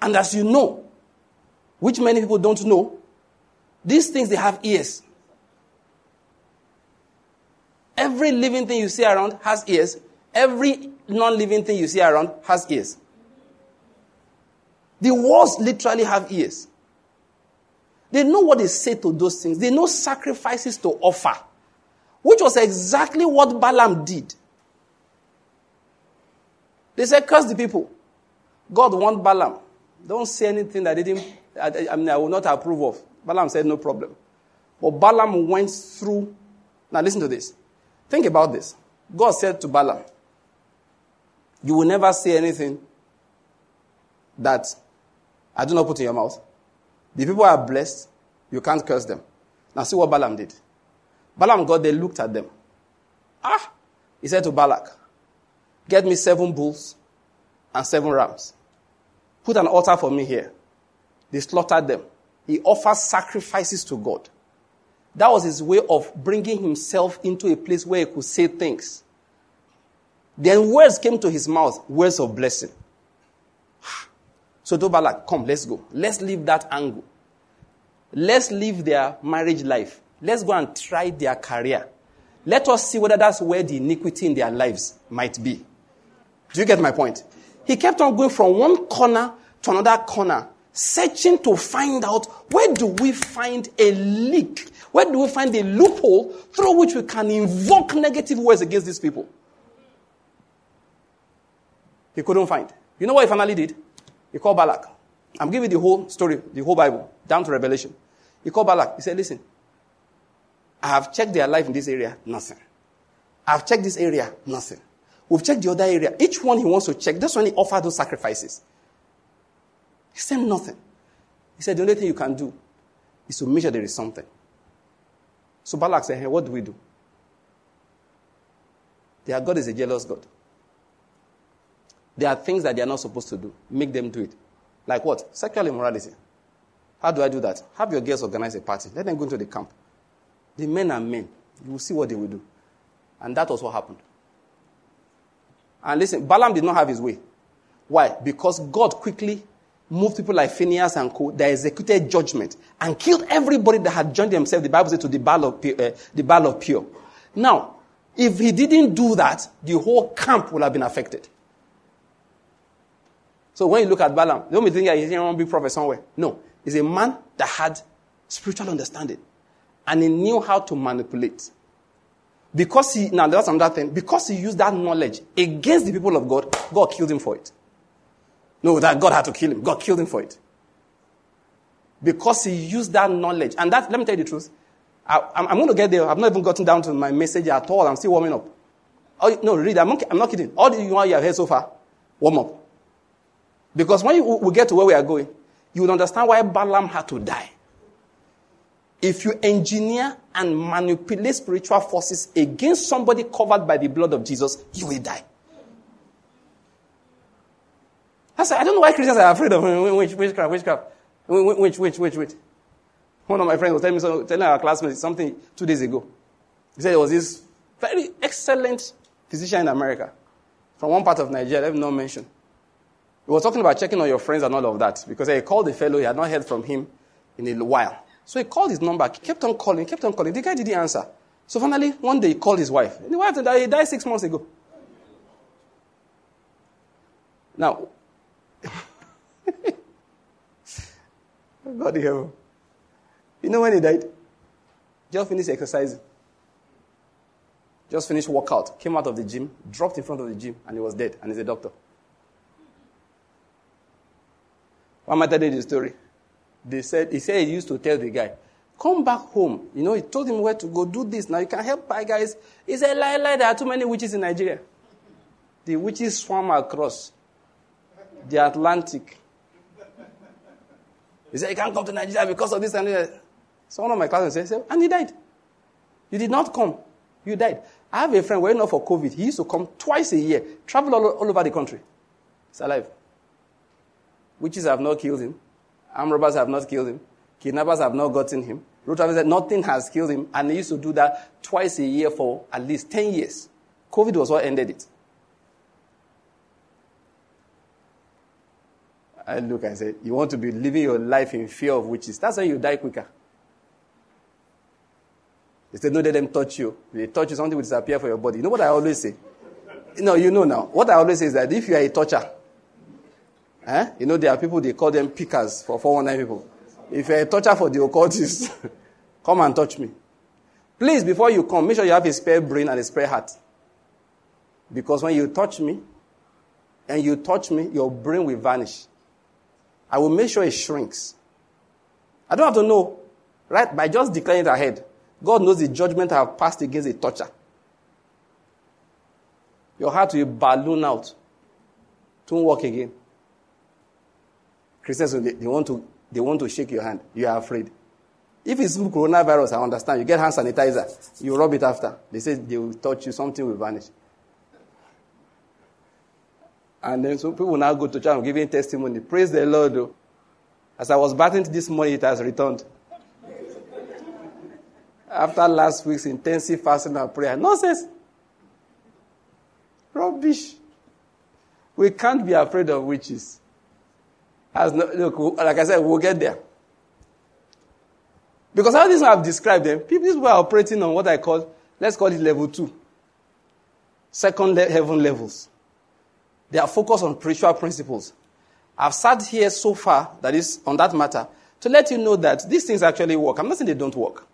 And as you know, which many people don't know, these things, they have ears. Every living thing you see around has ears. Every non living thing you see around has ears. The walls literally have ears. They know what they say to those things, they know sacrifices to offer, which was exactly what Balaam did. They said, Curse the people. God warned Balaam. Don't say anything that didn't, I, I mean, I will not approve of. Balaam said, No problem. But Balaam went through. Now, listen to this. Think about this. God said to Balaam, You will never say anything that I do not put in your mouth. The people are blessed, you can't curse them. Now, see what Balaam did. Balaam got there, looked at them. Ah! He said to Balak, Get me seven bulls and seven rams. Put an altar for me here. They slaughtered them. He offers sacrifices to God. That was his way of bringing himself into a place where he could say things. Then words came to his mouth, words of blessing. So to Balak, come, let's go. Let's leave that angle. Let's leave their marriage life. Let's go and try their career. Let us see whether that's where the iniquity in their lives might be. Do you get my point? He kept on going from one corner to another corner, searching to find out where do we find a leak where do we find a loophole through which we can invoke negative words against these people? He couldn't find. You know what he finally did? He called Balak. I'm giving the whole story, the whole Bible, down to Revelation. He called Balak. He said, Listen, I have checked their life in this area, nothing. I've checked this area, nothing. We've checked the other area. Each one he wants to check, that's when he offered those sacrifices. He said nothing. He said, The only thing you can do is to make sure there is something. So Balak said, Hey, what do we do? Their God is a jealous God. There are things that they are not supposed to do. Make them do it. Like what? Sexual immorality. How do I do that? Have your girls organize a party. Let them go into the camp. The men are men. You will see what they will do. And that was what happened. And listen, Balaam did not have his way. Why? Because God quickly moved people like Phinehas and Co. They executed judgment and killed everybody that had joined themselves, the Bible says, to the Baal of, uh. Now, if he didn't do that, the whole camp would have been affected. So when you look at Balaam, don't be thinking he's a big prophet somewhere. No. He's a man that had spiritual understanding. And he knew how to manipulate. Because he, now that's another thing, because he used that knowledge against the people of God, God killed him for it. No, that God had to kill him. God killed him for it. Because he used that knowledge. And that, let me tell you the truth. I, am going to get there. I've not even gotten down to my message at all. I'm still warming up. Oh, no, read. I'm not, I'm not kidding. All the you have heard so far, warm up. Because when we get to where we are going, you will understand why Balaam had to die. If you engineer and manipulate spiritual forces against somebody covered by the blood of Jesus, you will die. I said, I don't know why Christians are afraid of witchcraft, witchcraft. Which, which, which, which. One of my friends was telling me, telling our classmates something two days ago. He said there was this very excellent physician in America from one part of Nigeria, let me not mention. He was talking about checking on your friends and all of that because he called the fellow, he had not heard from him in a while. So he called his number, kept on calling, kept on calling. The guy didn't answer. So finally, one day he called his wife. And the wife died, he died six months ago. Now, God heaven. You know when he died? Just finished exercising. Just finished workout. Came out of the gym, dropped in front of the gym, and he was dead. And he's a doctor. Am I telling the story? They said, he said he used to tell the guy, come back home. You know, he told him where to go do this. Now you can help my guys. He said, lie, lie, there are too many witches in Nigeria. The witches swam across the Atlantic. He said, you can't come to Nigeria because of this and that. So one of my classmates said, and he died. You did not come. You died. I have a friend, well enough for COVID. He used to come twice a year, travel all, all over the country. He's alive. Witches have not killed him. Armed robbers have not killed him. Kidnappers have not gotten him. Traffic said nothing has killed him. And he used to do that twice a year for at least 10 years. COVID was what ended it. I look and say, You want to be living your life in fear of witches. That's how you die quicker. They said, No, let them touch you. If they touch you, something will disappear from your body. You know what I always say? No, you know now. What I always say is that if you are a toucher, eh, you know, there are people, they call them pickers for 419 people. If you're a toucher for the occultists, come and touch me. Please, before you come, make sure you have a spare brain and a spare heart. Because when you touch me, and you touch me, your brain will vanish. I will make sure it shrinks. I don't have to know, right? By just declaring it ahead. God knows the judgment I have passed against a toucher. Your heart will balloon out. Don't walk again. Christians, they, they, want to, they want to shake your hand. You are afraid. If it's coronavirus, I understand. You get hand sanitizer. You rub it after. They say they will touch you, something will vanish. And then some people now go to church and giving testimony. Praise the Lord. Though. As I was battling this morning, it has returned. After last week's intensive fasting and prayer. Nonsense. Rubbish. We can't be afraid of witches. As no, look, like I said, we'll get there. Because how these I've described them, people were operating on what I call, let's call it level two. Second le- heaven levels. They are focused on spiritual principles. I've sat here so far, that is, on that matter, to let you know that these things actually work. I'm not saying they don't work.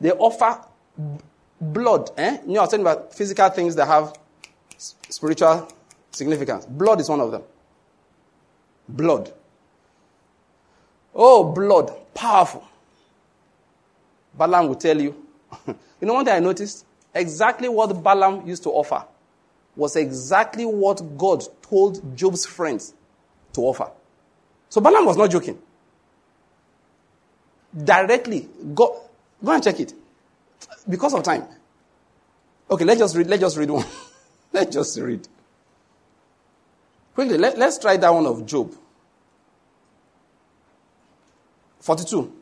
They offer blood. Eh? You know, I was talking about physical things that have spiritual significance. Blood is one of them. Blood. Oh, blood. Powerful. Balaam will tell you. you know one thing I noticed? Exactly what Balaam used to offer was exactly what God told Job's friends to offer. So Balaam was not joking. Directly, go, go and check it. Because of time. Okay, let's just read, let's just read one. let's just read. Quickly, let, let's try that one of Job. 42.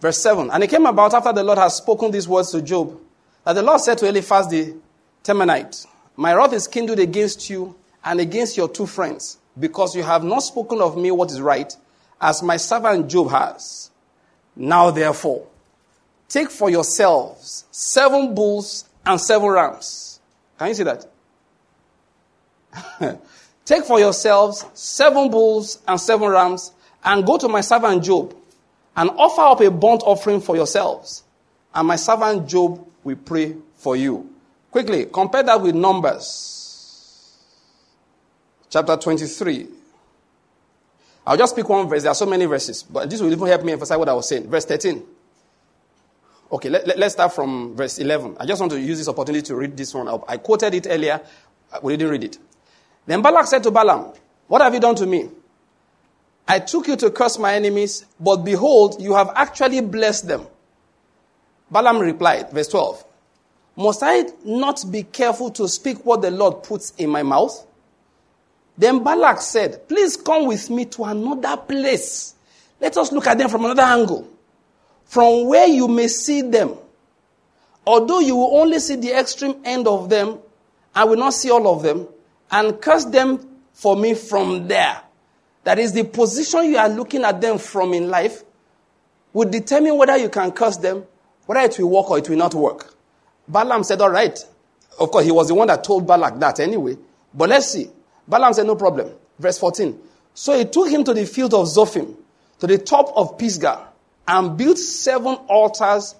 Verse 7. And it came about after the Lord had spoken these words to Job that the Lord said to Eliphaz the Temanite, My wrath is kindled against you and against your two friends, because you have not spoken of me what is right, as my servant Job has. Now therefore, take for yourselves seven bulls and seven rams. Can you see that? take for yourselves seven bulls and seven rams, and go to my servant Job, and offer up a burnt offering for yourselves. And my servant Job will pray for you. Quickly, compare that with Numbers chapter 23. I'll just pick one verse. There are so many verses, but this will even help me emphasize what I was saying. Verse 13. Okay, let, us let, start from verse 11. I just want to use this opportunity to read this one up. I quoted it earlier, uh, we didn't read it. Then Balak said to Balaam, What have you done to me? I took you to curse my enemies, but behold, you have actually blessed them. Balaam replied, verse 12, Must I not be careful to speak what the Lord puts in my mouth? Then Balak said, Please come with me to another place. Let us look at them from another angle. From where you may see them. Although you will only see the extreme end of them, I will not see all of them, and curse them for me from there. That is the position you are looking at them from in life will determine whether you can curse them whether it will work or it will not work. Balaam said, All right. Of course, he was the one that told Balak that anyway. But let's see. Balaam said, No problem. Verse 14. So he took him to the field of Zophim, to the top of Pisgah, and built seven altars.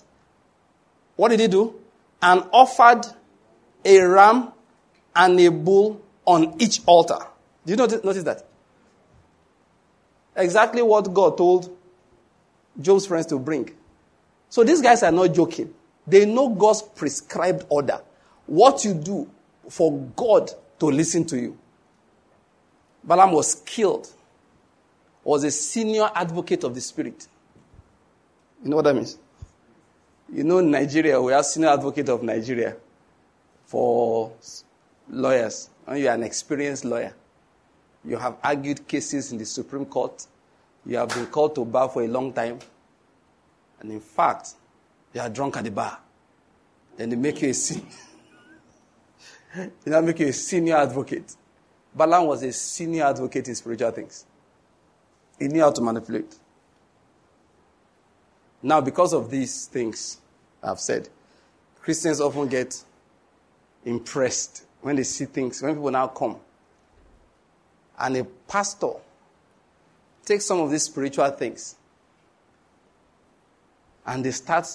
What did he do? And offered a ram and a bull on each altar. Do you notice, notice that? Exactly what God told Job's friends to bring. So these guys are not joking. They know God's prescribed order. What you do for God to listen to you. Balaam was skilled, was a senior advocate of the Spirit. You know what that means? You know, Nigeria, we have senior advocate of Nigeria for lawyers. And you are an experienced lawyer. You have argued cases in the Supreme Court. You have been called to bar for a long time. And in fact, you are drunk at the bar. Then they make you a senior. they now make you a senior advocate. Balaam was a senior advocate in spiritual things. He knew how to manipulate. Now, because of these things I've said, Christians often get impressed when they see things, when people now come. And a pastor takes some of these spiritual things and they start,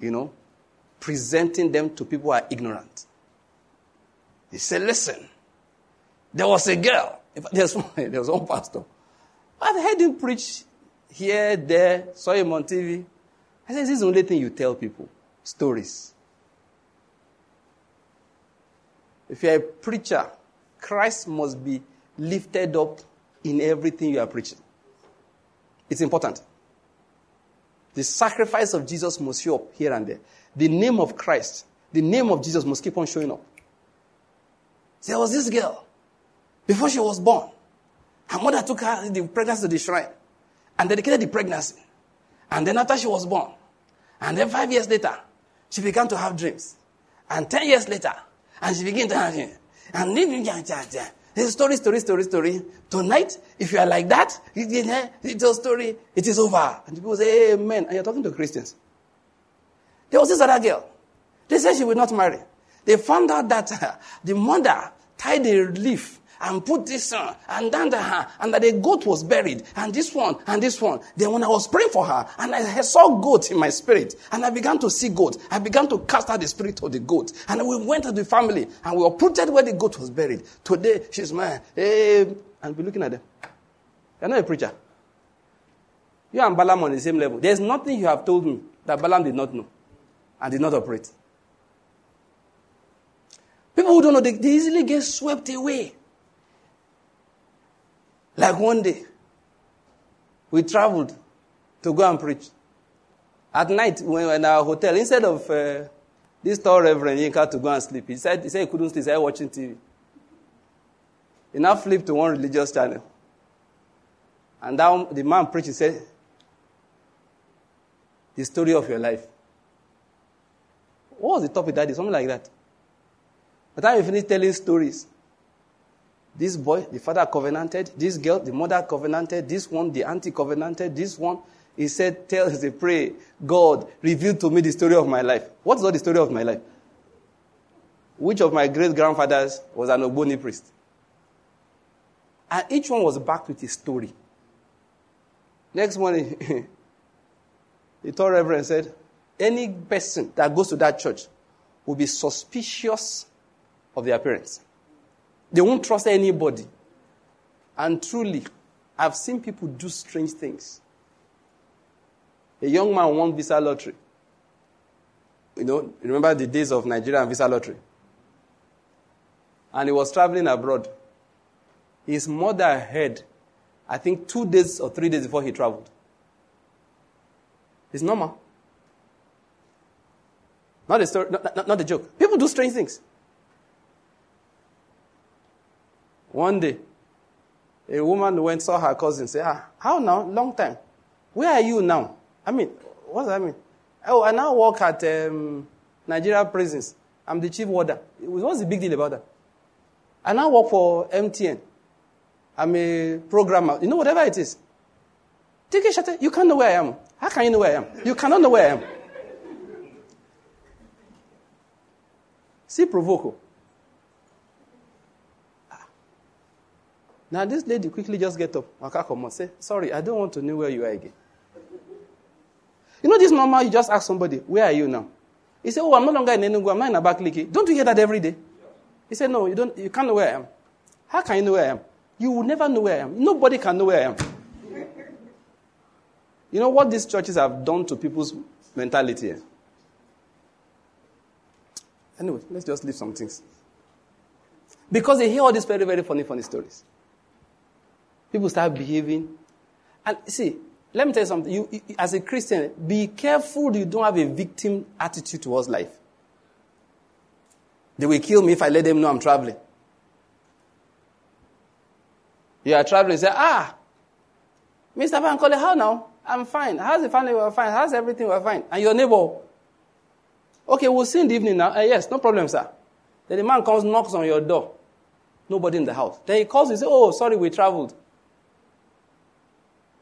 you know, presenting them to people who are ignorant. He said, Listen, there was a girl. There's one, there was one pastor. I've heard him preach here, there, saw him on TV. I said, This is the only thing you tell people stories. If you're a preacher, Christ must be lifted up in everything you are preaching. It's important. The sacrifice of Jesus must show up here and there. The name of Christ, the name of Jesus must keep on showing up. There was this girl, before she was born, her mother took her the pregnancy to the shrine and dedicated the pregnancy. And then after she was born, and then five years later, she began to have dreams. And ten years later, and she began to have. And it's story, story, story, story. Tonight, if you are like that, it's a story. It is over. And people say, Amen. And you're talking to Christians. There was this other girl. They said she would not marry. They found out that the mother tied a leaf and put this on, and then the, her, and that a goat was buried, and this one, and this one. Then when I was praying for her, and I saw goat in my spirit, and I began to see goat, I began to cast out the spirit of the goat. And we went to the family, and we uprooted where the goat was buried. Today, she's mine. Hey, and be looking at them. You're not a preacher. You and Balaam on the same level. There's nothing you have told me that Balaam did not know and did not operate. People who don't know, they, they easily get swept away. Like one day, we traveled to go and preach. At night, when we were in our hotel, instead of uh, this tall Reverend Yinka to go and sleep, he said he, said he couldn't sleep, he started watching TV. He now flipped to one religious channel. And now the man preached, he said, The story of your life. What was the topic that day? Something like that. By the time we finished telling stories, this boy, the father covenanted, this girl, the mother covenanted, this one, the auntie covenanted, this one, he said, tell, he pray, God, reveal to me the story of my life. What's not the story of my life? Which of my great grandfathers was an Ogboni priest? And each one was backed with a story. Next morning, the tall reverend said, any person that goes to that church will be suspicious of their parents. They won't trust anybody. And truly, I've seen people do strange things. A young man won visa lottery. You know, remember the days of Nigeria and visa lottery? And he was traveling abroad. His mother heard, I think, two days or three days before he traveled. It's normal. Not a story, not, not, not a joke. People do strange things. One day, a woman went saw her cousin say, ah, how now? Long time. Where are you now? I mean, what does that mean? Oh, I now work at um, Nigeria prisons. I'm the chief warder. What's the big deal about that? I now work for MTN. I'm a programmer. You know, whatever it is. Take a shot. You can't know where I am. How can you know where I am? You cannot know where I am. See, provoke. Now, this lady quickly just get up. Waka come say, Sorry, I don't want to know where you are again. You know, this normal, you just ask somebody, Where are you now? He said, Oh, I'm no longer in Enugu, I'm not in Abakaliki. Don't you hear that every day? He said, No, you, don't, you can't know where I am. How can you know where I am? You will never know where I am. Nobody can know where I am. You know what these churches have done to people's mentality? Eh? Anyway, let's just leave some things. Because they hear all these very, very funny, funny stories. People start behaving. And see, let me tell you something. You, you, as a Christian, be careful you don't have a victim attitude towards life. They will kill me if I let them know I'm traveling. You are traveling, say, ah, Mr. Van Bankole, how now? I'm fine. How's the family? We're fine. How's everything? We're fine. And your neighbor? Okay, we'll see in the evening now. Uh, yes, no problem, sir. Then the man comes, knocks on your door. Nobody in the house. Then he calls you, say, oh, sorry, we traveled.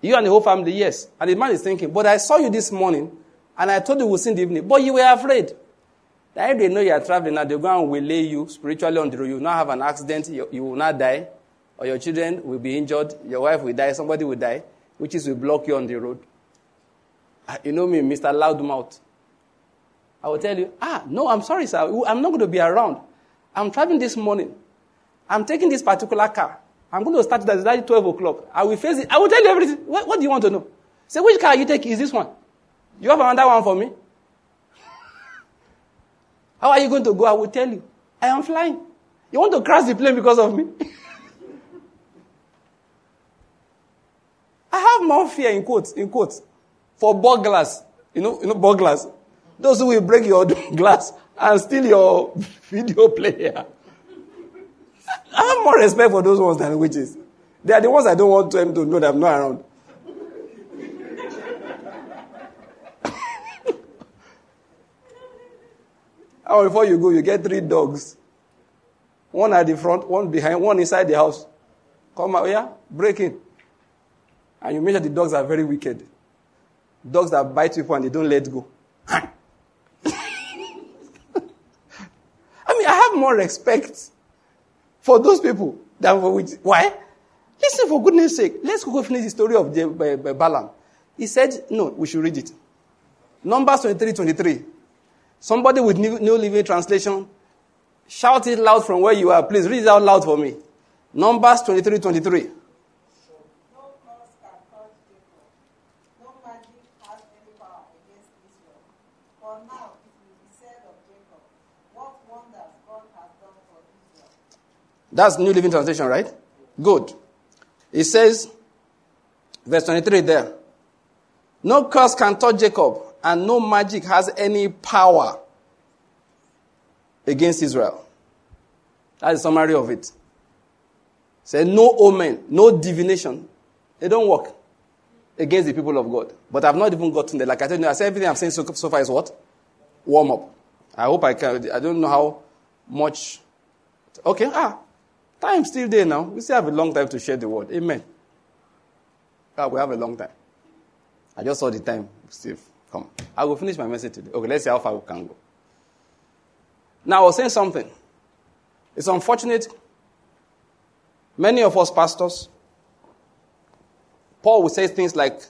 You and the whole family, yes. And the man is thinking, but I saw you this morning, and I told you we'll see in the evening, but you were afraid. That if they know you are traveling now, going to lay you spiritually on the road. You will not have an accident, you, you will not die, or your children will be injured, your wife will die, somebody will die, which is will block you on the road. Ah, you know me, Mr. Loudmouth. I will tell you, ah, no, I'm sorry, sir. I'm not going to be around. I'm traveling this morning. I'm taking this particular car. I'm going to start at 12 o'clock. I will face it. I will tell you everything. What, what do you want to know? Say, which car you take is this one? You have another one for me? How are you going to go? I will tell you. I am flying. You want to crash the plane because of me? I have more fear in quotes, in quotes, for burglars. You know, you know, burglars. Those who will break your glass and steal your video player. I have more respect for those ones than witches. They are the ones I don't want them to know that I'm not around. and oh, before you go, you get three dogs. One at the front, one behind, one inside the house. Come out, yeah? Break in. And you measure the dogs are very wicked. Dogs that bite people and they don't let go. I mean, I have more respect for those people. Why? Listen, for goodness sake, let's go finish the story of uh, uh, Balaam. He said, no, we should read it. Numbers 23 23. Somebody with New, New Living Translation, shout it loud from where you are. Please read it out loud for me. Numbers 23 23. That's New Living Translation, right? Good. It says, verse 23 there. No curse can touch Jacob, and no magic has any power against Israel. That's the summary of it. Say no omen, no divination. They don't work against the people of God. But I've not even gotten there. Like I told you, I said everything I'm saying so, so far is what? Warm up. I hope I can. I don't know how much. Okay, ah, time still there now. We still have a long time to share the word. Amen. God, we have a long time. I just saw the time. Steve, come. I will finish my message today. Okay, let's see how far we can go. Now, I was saying something. It's unfortunate. Many of us pastors, Paul would say things like,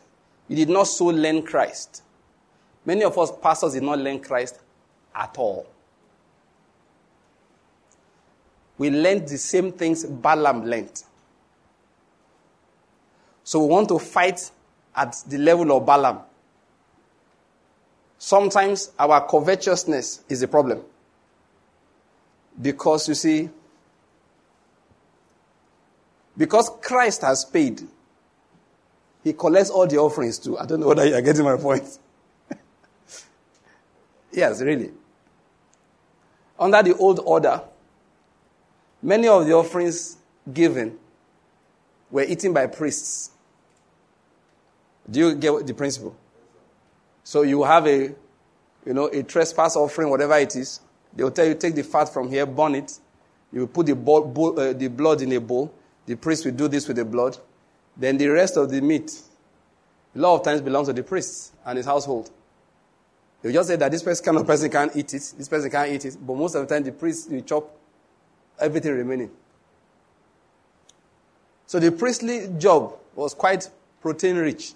You did not so learn Christ. Many of us pastors did not learn Christ at all. We learned the same things Balaam learned. So we want to fight at the level of Balaam. Sometimes our covetousness is a problem. Because you see, because Christ has paid, he collects all the offerings too. I don't know whether you are getting my point. yes, really. Under the old order, many of the offerings given were eaten by priests. Do you get the principle? So you have a, you know, a trespass offering, whatever it is. They will tell you take the fat from here, burn it. You will put the, uh, the blood in a bowl. The priest will do this with the blood. Then the rest of the meat, a lot of times belongs to the priest and his household. They just say that this person, kind of person can't eat it, this person can't eat it, but most of the time the priest will chop everything remaining. So the priestly job was quite protein rich.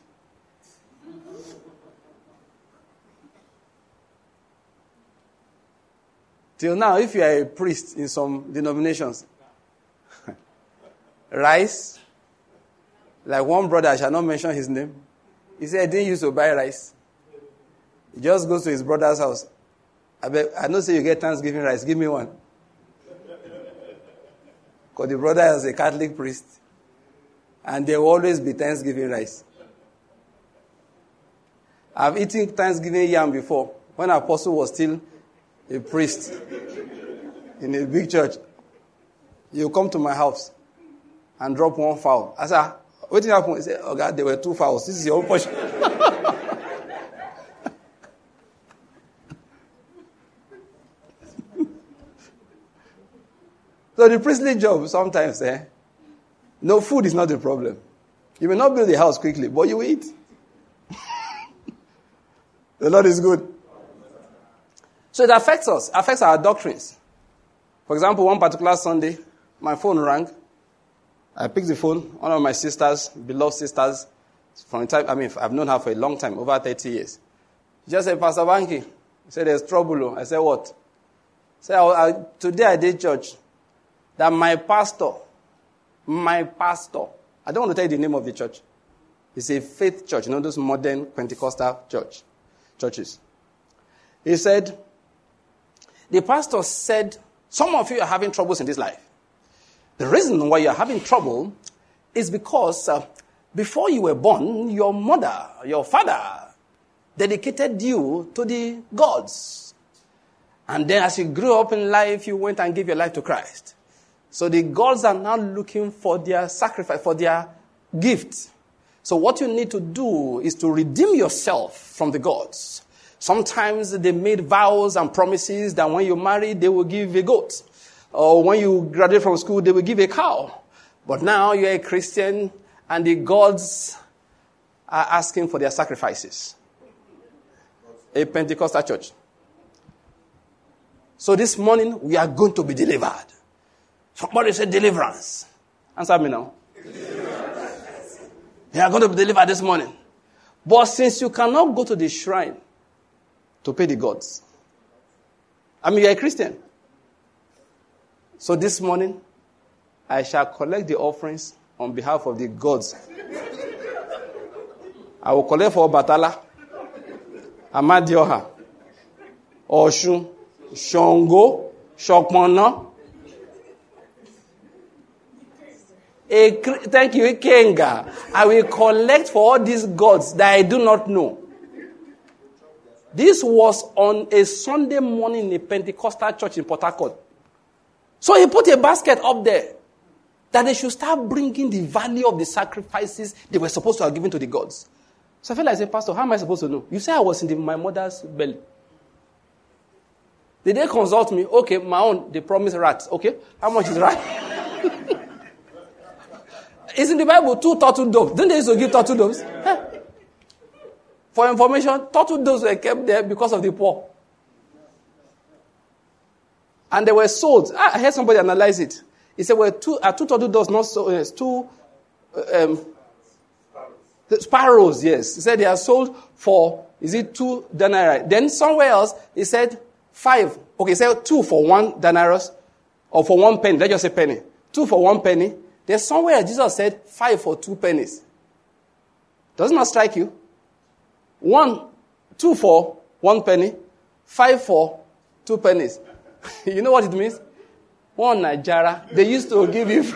Till now, if you are a priest in some denominations, rice, like one brother, I shall not mention his name, he said, I didn't used to buy rice. He just goes to his brother's house. I, bet, I know say you get Thanksgiving rice, give me one. The brother is a Catholic priest. And there will always be Thanksgiving rice. I've eaten Thanksgiving yam before when Apostle was still a priest in a big church, you come to my house and drop one fowl. I said, ah, what did happen? He said, oh God, there were two fowls. This is your portion. So the priestly job sometimes, eh? No food is not the problem. You may not build a house quickly, but you eat. the Lord is good. So it affects us, affects our doctrines. For example, one particular Sunday, my phone rang. I picked the phone, one of my sisters, beloved sisters, from the time, I mean, I've known her for a long time, over 30 years. She just said, Pastor Banky, said, there's trouble. Oh. I said, what? He said, today I did church. That my pastor, my pastor, I don't want to tell you the name of the church. It's a faith church, you know, those modern Pentecostal church, churches. He said, the pastor said, Some of you are having troubles in this life. The reason why you're having trouble is because uh, before you were born, your mother, your father, dedicated you to the gods. And then as you grew up in life, you went and gave your life to Christ. So the gods are now looking for their sacrifice, for their gift. So what you need to do is to redeem yourself from the gods. Sometimes they made vows and promises that when you marry, they will give a goat. Or when you graduate from school, they will give a cow. But now you're a Christian and the gods are asking for their sacrifices. A Pentecostal church. So this morning, we are going to be delivered. Somebody said deliverance. Answer me now. You are going to be delivered this morning. But since you cannot go to the shrine, to pay the gods. I mean, you're a Christian. So this morning, I shall collect the offerings on behalf of the gods. I will collect for Batala, Amadioha, Oshun, Shongo, Shokmona. A, thank you, Kenga. I will collect for all these gods that I do not know. This was on a Sunday morning in a Pentecostal church in Port Harcourt. So he put a basket up there that they should start bringing the value of the sacrifices they were supposed to have given to the gods. So I feel like I said, Pastor, how am I supposed to know? You say I was in the, my mother's belly. Did they consult me? Okay, my own, they promised rats. Okay, how much is rat? it's in the Bible, two turtle doves. Didn't they used to give turtle doves? For information, turtle doves were kept there because of the poor. And they were sold. I heard somebody analyze it. He said, well, two, are two turtle doves not sold? Yes, two uh, um, sparrows, yes. He said they are sold for, is it two denarii? Then somewhere else, he said five. Okay, he said two for one denarius or for one penny. Let's just say penny. Two for one penny. Then somewhere Jesus said five for two pennies. Doesn't that strike you? One, two for one penny, five for two pennies. you know what it means? One Nigeria, they used to give you.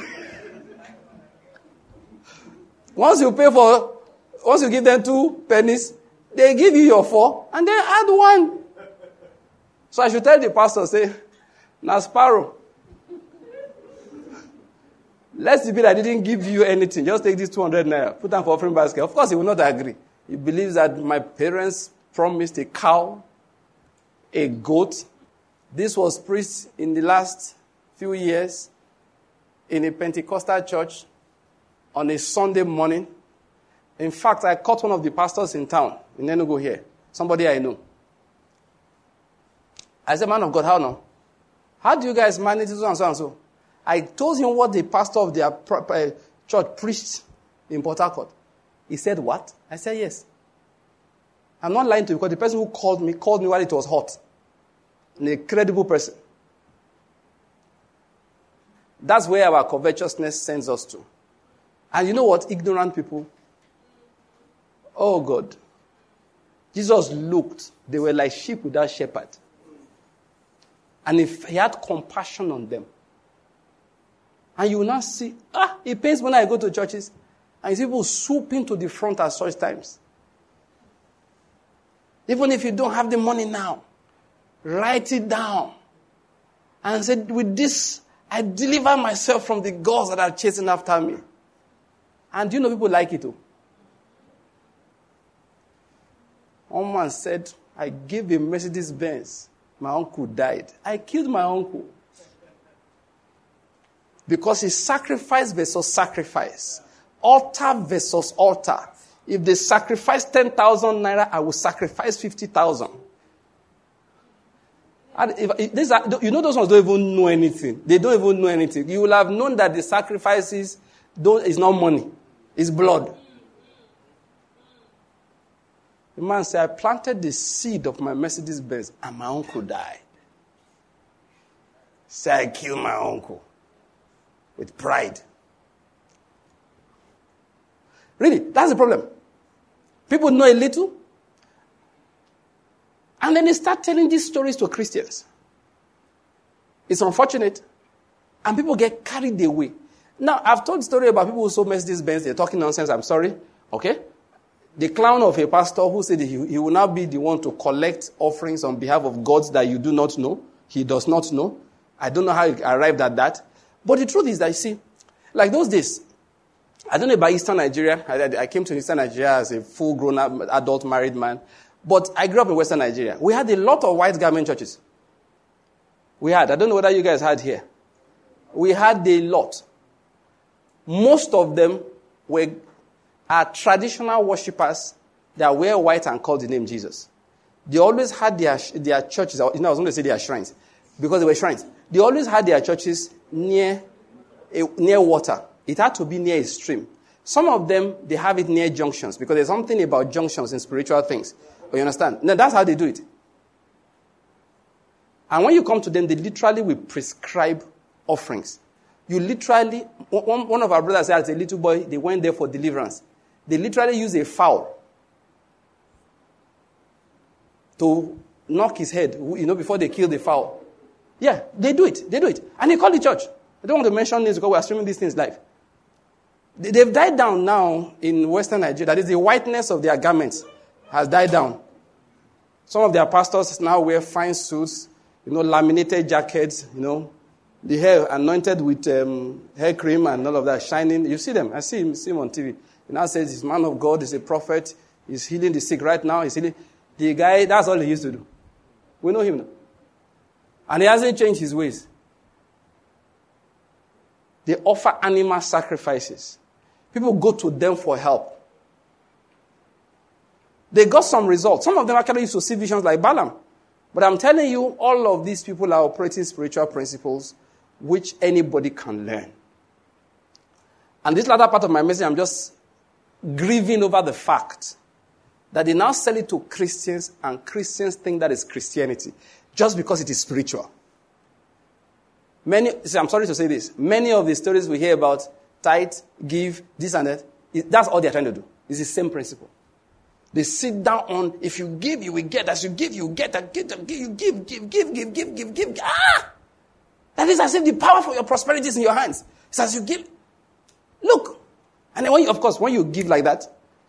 once you pay for, once you give them two pennies, they give you your four and then add one. So I should tell the pastor, say, now sparrow. Let's be I didn't give you anything. Just take this 200 naira, put them for offering basket. Of course, he will not agree. He believes that my parents promised a cow, a goat. This was preached in the last few years in a Pentecostal church on a Sunday morning. In fact, I caught one of the pastors in town, in Enugu here, somebody I know. I said, Man of God, how now? How do you guys manage this so and so and so? I told him what the pastor of their church preached in Port Harcourt. He said, What? I said, Yes. I'm not lying to you because the person who called me called me while it was hot. An incredible person. That's where our covetousness sends us to. And you know what? Ignorant people. Oh God. Jesus looked, they were like sheep without shepherd. And if he had compassion on them. And you will now see, ah, it pains when I go to churches and people swooping to the front at such times. Even if you don't have the money now, write it down. And say, with this, I deliver myself from the gods that are chasing after me. And you know people like it too? One man said, I gave a Mercedes Benz. My uncle died. I killed my uncle. Because it's sacrifice versus sacrifice altar versus altar. If they sacrifice 10,000 naira, I will sacrifice 50,000. you know, those ones don't even know anything. They don't even know anything. You will have known that the sacrifices don't, is not money, it's blood. The man said, I planted the seed of my Mercedes Benz and my uncle died. Say, I killed my uncle with pride. Really, that's the problem. People know a little, and then they start telling these stories to Christians. It's unfortunate, and people get carried away. Now, I've told the story about people who sold Mercedes Benz, they're talking nonsense, I'm sorry, okay? The clown of a pastor who said he, he will now be the one to collect offerings on behalf of gods that you do not know, he does not know. I don't know how he arrived at that. But the truth is that, you see, like those days, I don't know about Eastern Nigeria. I, I came to Eastern Nigeria as a full grown adult married man. But I grew up in Western Nigeria. We had a lot of white garment churches. We had. I don't know whether you guys had here. We had a lot. Most of them were are traditional worshippers that wear white and call the name Jesus. They always had their, their churches, you know, I was going to say their shrines, because they were shrines. They always had their churches near, near water. It had to be near a stream. Some of them, they have it near junctions because there's something about junctions in spiritual things. Oh, you understand? Now, that's how they do it. And when you come to them, they literally will prescribe offerings. You literally, one, one of our brothers as a little boy, they went there for deliverance. They literally use a fowl to knock his head, you know, before they kill the fowl. Yeah, they do it. They do it. And they call the church. I don't want to mention names because we are streaming these things live. They've died down now in Western Nigeria. That is, the whiteness of their garments has died down. Some of their pastors now wear fine suits, you know, laminated jackets, you know, the hair anointed with um, hair cream and all of that, shining. You see them. I see him, see him on TV. He now says he's man of God, he's a prophet, he's healing the sick right now. He's healing. The guy, that's all he used to do. We know him now. And he hasn't changed his ways. They offer animal sacrifices. People go to them for help. They got some results. Some of them actually used to see visions like Balaam. But I'm telling you, all of these people are operating spiritual principles which anybody can learn. And this latter part of my message, I'm just grieving over the fact that they now sell it to Christians, and Christians think that is Christianity just because it is spiritual. Many, see, I'm sorry to say this. Many of the stories we hear about tithe, give, this and that, that's all they're trying to do. It's the same principle. They sit down on, if you give, you will get. As you give, you get. As give, you give, give, give, give, give, give, give. Ah! That is as if the power for your prosperity is in your hands. It's as you give. Look. And then when you, of course, when you give like that,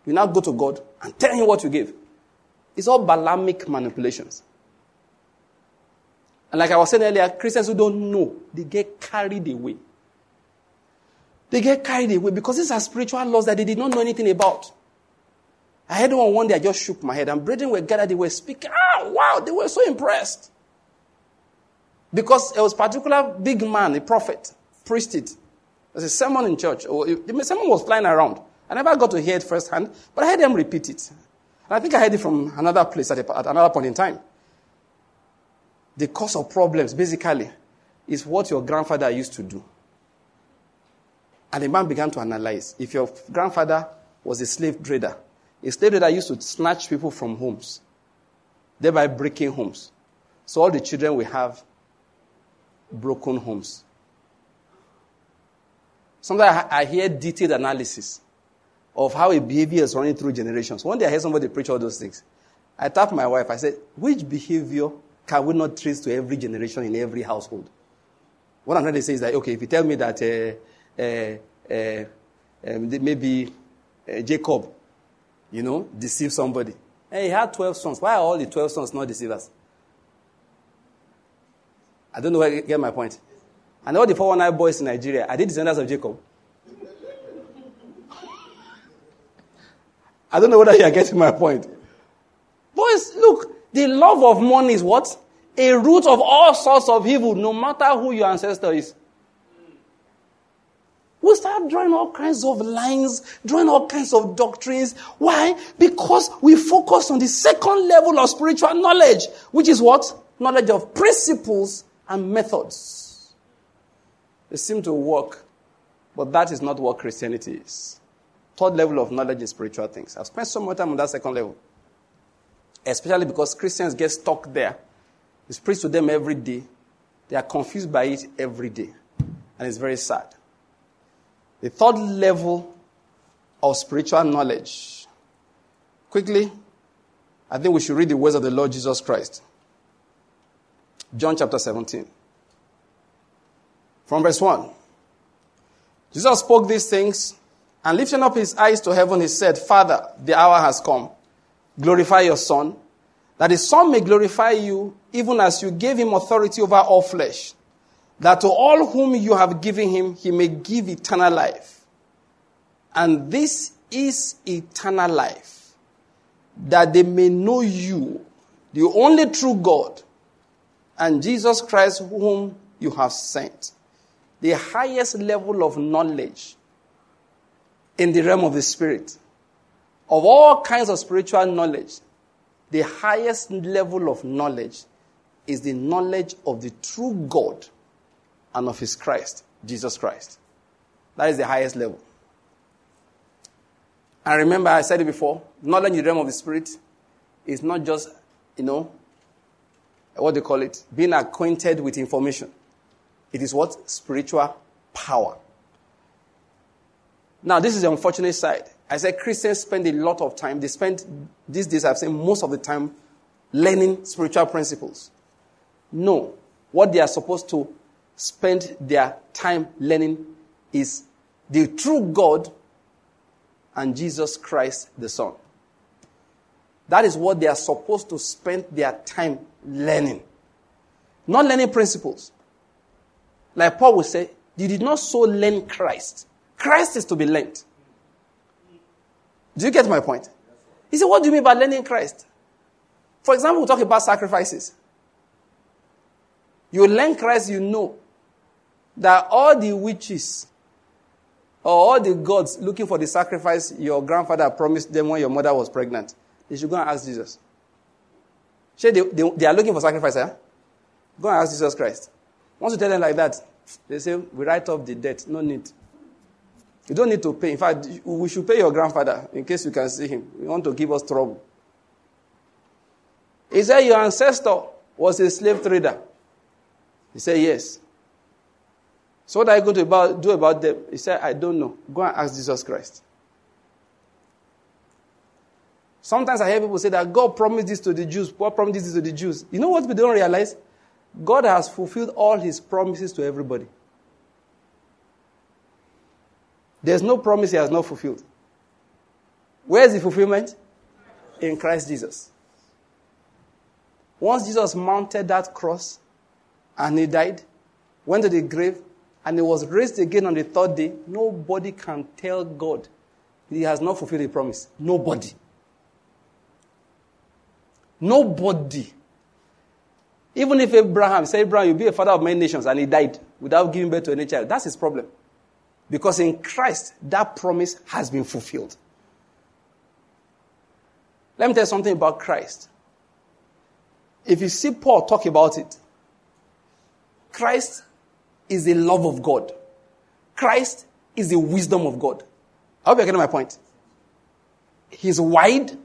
you now go to God and tell him what you give. It's all Balaamic manipulations. And like I was saying earlier, Christians who don't know, they get carried away. They get carried away because these are spiritual laws that they did not know anything about. I had one one day, I just shook my head, and brethren were gathered, they were speaking. Ah, wow, they were so impressed. Because it was particular big man, a prophet, it. There's a sermon in church. The sermon was flying around. I never got to hear it firsthand, but I heard them repeat it. And I think I heard it from another place at, a, at another point in time. The cause of problems, basically, is what your grandfather used to do. And the man began to analyze. If your grandfather was a slave trader, a slave trader used to snatch people from homes, thereby breaking homes. So all the children will have broken homes. Sometimes I hear detailed analysis of how a behavior is running through generations. One day I heard somebody preach all those things. I tapped my wife. I said, which behavior can we not trace to every generation in every household? What I'm trying to say is that, okay, if you tell me that uh, uh, uh, um, maybe uh, Jacob you know, deceived somebody. Hey, he had 12 sons. Why are all the 12 sons not deceivers? I don't know where you get my point. And all the 419 boys in Nigeria, are they descendants of Jacob? I don't know whether you are getting my point. Boys, look, the love of money is what? A root of all sorts of evil, no matter who your ancestor is. We start drawing all kinds of lines, drawing all kinds of doctrines. Why? Because we focus on the second level of spiritual knowledge, which is what? Knowledge of principles and methods. They seem to work, but that is not what Christianity is. Third level of knowledge is spiritual things. I've spent so much time on that second level. Especially because Christians get stuck there. It's preached to them every day. They are confused by it every day. And it's very sad. The third level of spiritual knowledge. Quickly, I think we should read the words of the Lord Jesus Christ. John chapter 17. From verse 1. Jesus spoke these things, and lifting up his eyes to heaven, he said, Father, the hour has come. Glorify your Son, that his Son may glorify you, even as you gave him authority over all flesh that to all whom you have given him, he may give eternal life. And this is eternal life, that they may know you, the only true God, and Jesus Christ, whom you have sent. The highest level of knowledge in the realm of the Spirit, of all kinds of spiritual knowledge, the highest level of knowledge is the knowledge of the true God and of his Christ, Jesus Christ. That is the highest level. And remember, I said it before knowledge in the realm of the Spirit is not just, you know, what they call it, being acquainted with information. It is what? Spiritual power. Now, this is the unfortunate side. I said Christians spend a lot of time, they spend, these days I've seen most of the time, learning spiritual principles. No. What they are supposed to spend their time learning is the true God and Jesus Christ the Son. That is what they are supposed to spend their time learning. Not learning principles. Like Paul would say, you did not so learn Christ. Christ is to be learned. Do you get my point? He said, What do you mean by learning Christ? For example, we talk about sacrifices. You learn Christ, you know that all the witches or all the gods looking for the sacrifice your grandfather promised them when your mother was pregnant, they should go and ask Jesus. Say they, they, they, are looking for sacrifice, eh? Go and ask Jesus Christ. Once you tell them like that, they say, We write off the debt. No need. You don't need to pay. In fact, we should pay your grandfather in case you can see him. You want to give us trouble. He said, Your ancestor was a slave trader. He said, Yes. So what are you going to about, do about them? He said, I don't know. Go and ask Jesus Christ. Sometimes I hear people say that God promised this to the Jews. God promised this to the Jews. You know what we don't realize? God has fulfilled all his promises to everybody. There's no promise he has not fulfilled. Where's the fulfillment? In Christ Jesus. Once Jesus mounted that cross and he died, went to the grave, and he was raised again on the third day, nobody can tell God he has not fulfilled the promise. Nobody. Nobody. Even if Abraham said, Abraham, you'll be a father of many nations, and he died without giving birth to any child, that's his problem. Because in Christ, that promise has been fulfilled. Let me tell you something about Christ. If you see Paul talk about it, Christ is the love of God. Christ is the wisdom of God. I hope you're getting my point. He's wide,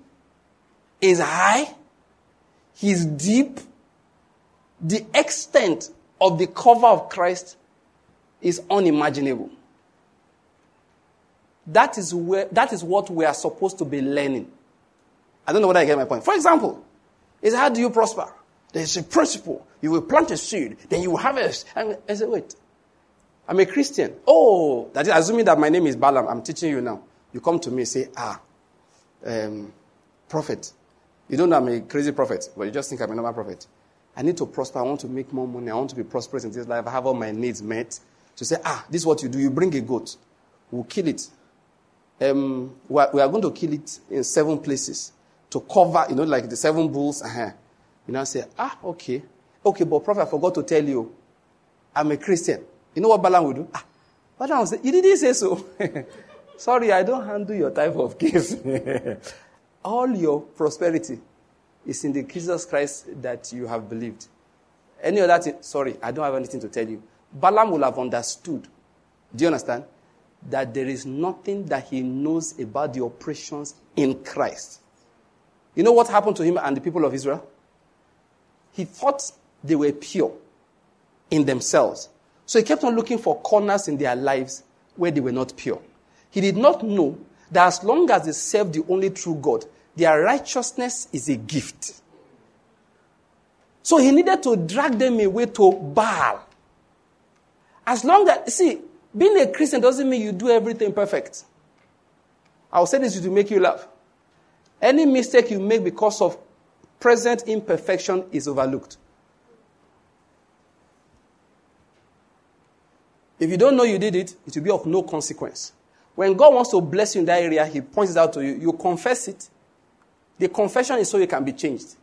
he's high, he's deep. The extent of the cover of Christ is unimaginable. That is, where, that is what we are supposed to be learning. I don't know whether I get my point. For example, is how do you prosper? There's a principle. You will plant a seed, then you will harvest. And I said, wait, I'm a Christian. Oh, that is assuming that my name is Balaam. I'm teaching you now. You come to me say, ah, um, prophet. You don't know I'm a crazy prophet, but you just think I'm a normal prophet. I need to prosper. I want to make more money. I want to be prosperous in this life. I have all my needs met. To say, ah, this is what you do. You bring a goat. We'll kill it. Um, we, are, we are going to kill it in seven places to cover, you know, like the seven bulls. Uh-huh. You know, I say, ah, okay. Okay, but prophet, I forgot to tell you, I'm a Christian. You know what Balaam will do? Ah, Balaam will say, you didn't say so. Sorry, I don't handle your type of case. All your prosperity is in the Jesus Christ that you have believed. Any other thing, sorry, I don't have anything to tell you. Balaam will have understood. Do you understand? That there is nothing that he knows about the operations in Christ. You know what happened to him and the people of Israel? He thought they were pure in themselves. So he kept on looking for corners in their lives where they were not pure. He did not know that as long as they serve the only true God, their righteousness is a gift. So he needed to drag them away to Baal. As long as, see, being a Christian doesn't mean you do everything perfect. I'll say this to make you laugh. Any mistake you make because of present imperfection is overlooked. If you don't know you did it, it will be of no consequence. When God wants to bless you in that area, He points it out to you. You confess it. The confession is so you can be changed.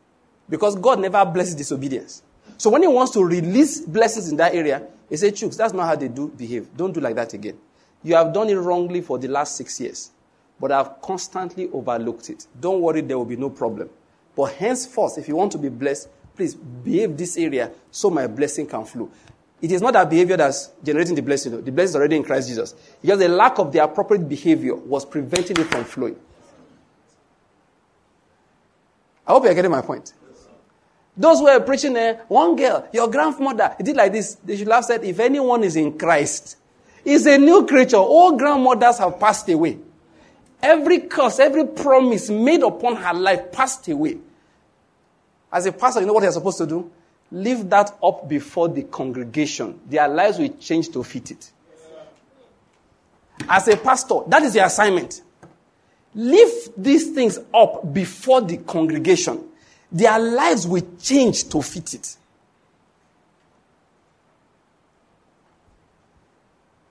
Because God never blesses disobedience. So when He wants to release blessings in that area, He says, Chooks, that's not how they do behave. Don't do like that again. You have done it wrongly for the last six years, but I've constantly overlooked it. Don't worry, there will be no problem. But henceforth, if you want to be blessed, please behave this area so my blessing can flow. It is not that behavior that's generating the blessing. The blessing is already in Christ Jesus. Because the lack of the appropriate behavior was preventing it from flowing. I hope you're getting my point. Those who are preaching there, one girl, your grandmother, did like this. They should have said, if anyone is in Christ, is a new creature. All grandmothers have passed away. Every curse, every promise made upon her life passed away. As a pastor, you know what you're supposed to do? Leave that up before the congregation. Their lives will change to fit it. As a pastor, that is the assignment. Leave these things up before the congregation. Their lives will change to fit it.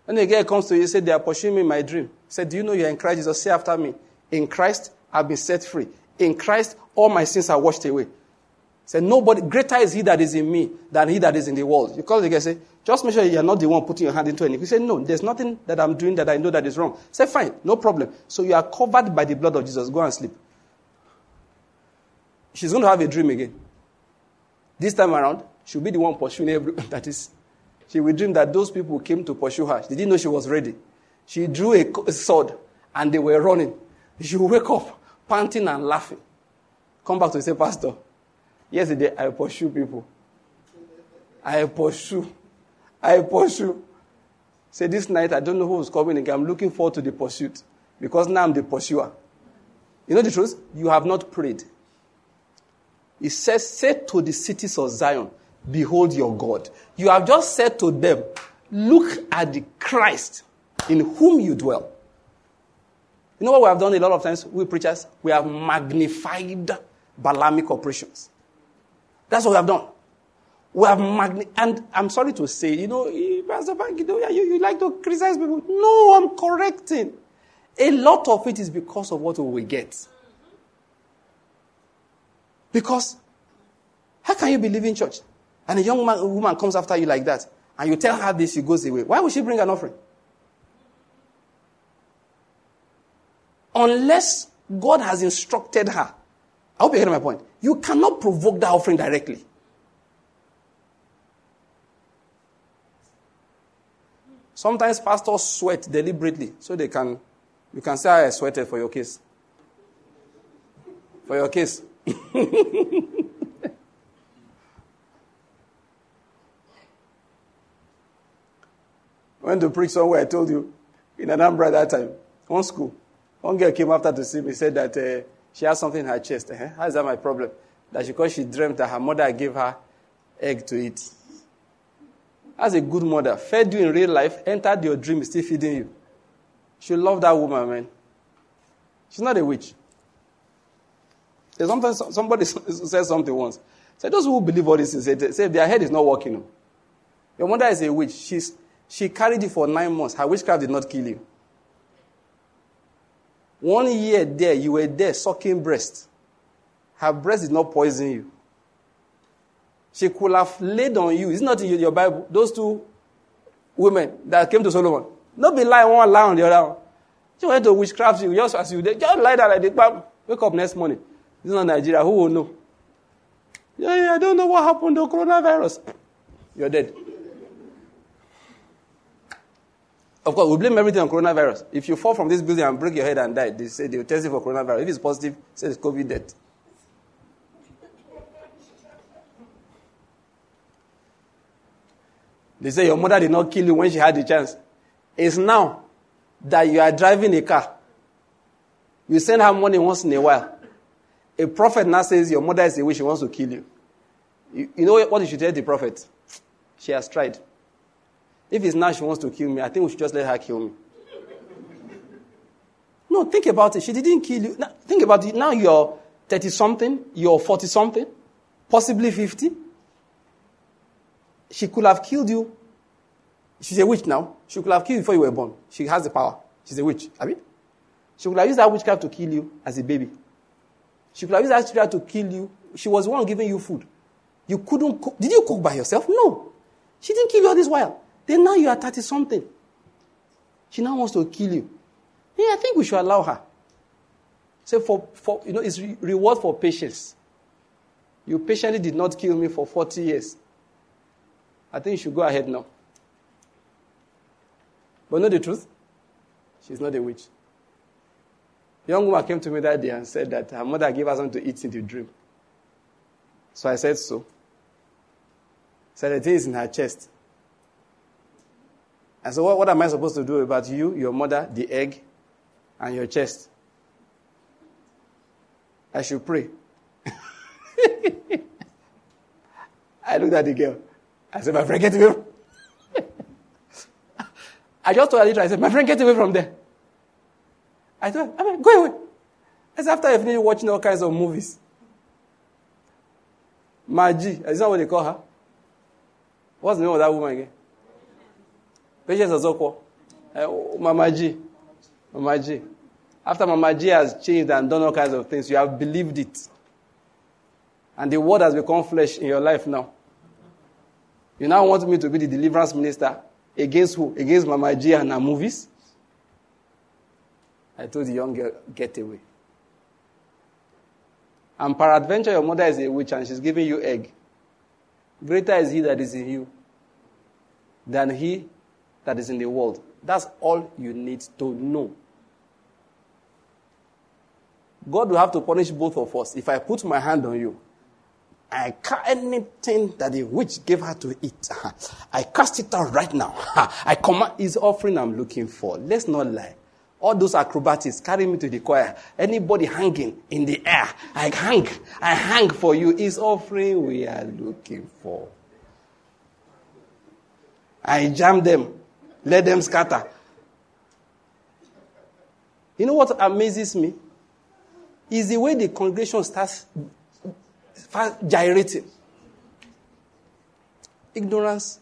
When a girl comes to you, say, They are pursuing me in my dream. Say, Do you know you're in Christ Jesus? Say after me. In Christ, I've been set free. In Christ, all my sins are washed away. Say, nobody, greater is he that is in me than he that is in the world. You call the guy say, just make sure you're not the one putting your hand into anything. You say, no, there's nothing that I'm doing that I know that is wrong. Say, fine, no problem. So you are covered by the blood of Jesus. Go and sleep. She's going to have a dream again. This time around, she'll be the one pursuing every, that is, she will dream that those people came to pursue her. She didn't know she was ready. She drew a sword and they were running. She will wake up, panting and laughing. Come back to say, Pastor, Yesterday, I pursue people. I pursue. I pursue. Say this night, I don't know who's coming again. I'm looking forward to the pursuit because now I'm the pursuer. You know the truth? You have not prayed. He says, Say to the cities of Zion, Behold your God. You have just said to them, Look at the Christ in whom you dwell. You know what we have done a lot of times, we preachers? We have magnified Balaamic operations. That's what we have done. We have magni- and I'm sorry to say, you know, eh, Pastor Banky, you, you like to criticize people. No, I'm correcting. A lot of it is because of what we get. Because how can you believe in church? And a young man, a woman comes after you like that, and you tell her this, she goes away. Why would she bring an offering? Unless God has instructed her I hope you get my point. You cannot provoke that offering directly. Sometimes pastors sweat deliberately so they can, you can say, I sweated for your case. For your case. went to preach somewhere, I told you, in Anambra that time, one school. One girl came after to see me, said that uh, she has something in her chest. Uh-huh. How is that my problem? That she, because she dreamt that her mother gave her egg to eat. As a good mother, fed you in real life, entered your dream, still feeding you. She love that woman, man. She's not a witch. Sometimes somebody says something once. Say those who believe all this say, say their head is not working. Your mother is a witch. She's, she carried you for nine months. Her witchcraft did not kill you. One year there, you were there sucking breast. Her breast did not poison you. She could have laid on you. It's not in your Bible. Those two women that came to Solomon. Not be lying one lie on the other one. She went to witchcraft you just as you did. Just lie down like the Wake up next morning. Is not Nigeria. Who will know? Yeah, yeah, I don't know what happened to coronavirus. You're dead. Of course, we blame everything on coronavirus. If you fall from this building and break your head and die, they say they will test you for coronavirus. If it's positive, say it's COVID death. They say your mother did not kill you when she had the chance. It's now that you are driving a car. You send her money once in a while. A prophet now says your mother is away, she wants to kill you. You, you know what you should tell the prophet? She has tried. If it's now she wants to kill me, I think we should just let her kill me. No, think about it. She didn't kill you. Now, think about it. Now you're 30 something, you're 40 something, possibly 50. She could have killed you. She's a witch now. She could have killed you before you were born. She has the power. She's a witch. I mean, she could have used that witchcraft to kill you as a baby. She could have used that to kill you. She was the one giving you food. You couldn't cook. Did you cook by yourself? No. She didn't kill you all this while. Then now you are 30 something. She now wants to kill you. Yeah, I think we should allow her. Say for, for you know, it's re- reward for patience. You patiently did not kill me for 40 years. I think you should go ahead now. But know the truth? She's not a witch. Young woman came to me that day and said that her mother gave her something to eat in the dream. So I said so. Said the thing is in her chest. And so, what, what am I supposed to do about you, your mother, the egg, and your chest? I should pray. I looked at the girl. I said, My friend, get away. I just told her, I said, My friend, get away from there. I told her, Go away. I said, After I finished watching all kinds of movies. Maji, is that what they call her? What's the name of that woman again? Patience Ozokwo. Uh, Mama G. Mama G. After Mama G has changed and done all kinds of things, you have believed it. And the word has become flesh in your life now. You now want me to be the deliverance minister against who? Against Mama G and her movies? I told the young girl, get away. And peradventure, your mother is a witch and she's giving you egg. Greater is he that is in you than he that is in the world. That's all you need to know. God will have to punish both of us. If I put my hand on you, I cast anything that the witch gave her to eat. I cast it out right now. I command his offering I'm looking for. Let's not lie. All those acrobatics carry me to the choir. Anybody hanging in the air, I hang. I hang for you. Is offering we are looking for. I jam them. Let them scatter. You know what amazes me? Is the way the congregation starts gyrating. Ignorance.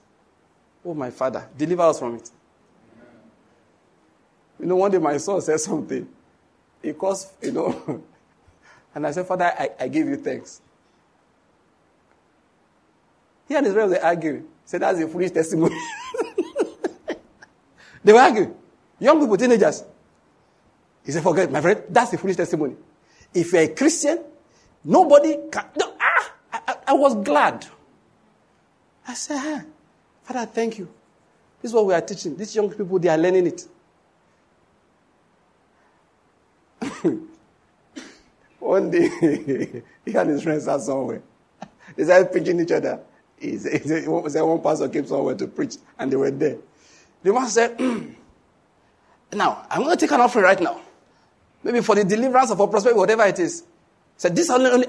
Oh, my father, deliver us from it. You know, one day my son said something. He caused, you know, and I said, Father, I, I give you thanks. He and his friends were arguing. He said, That's a foolish testimony. they were arguing. Young people, teenagers. He said, Forget, my friend, that's a foolish testimony. If you're a Christian, nobody can. No, ah, I, I, was glad. I said, ah, Father, thank you. This is what we are teaching. These young people, they are learning it. One day, he and his friends are somewhere. They started preaching each other. He said, he said one pastor came somewhere to preach, and they were there. The man said, mm, Now, I'm going to take an offering right now. Maybe for the deliverance of our prosperity, whatever it is. He Said, This only, only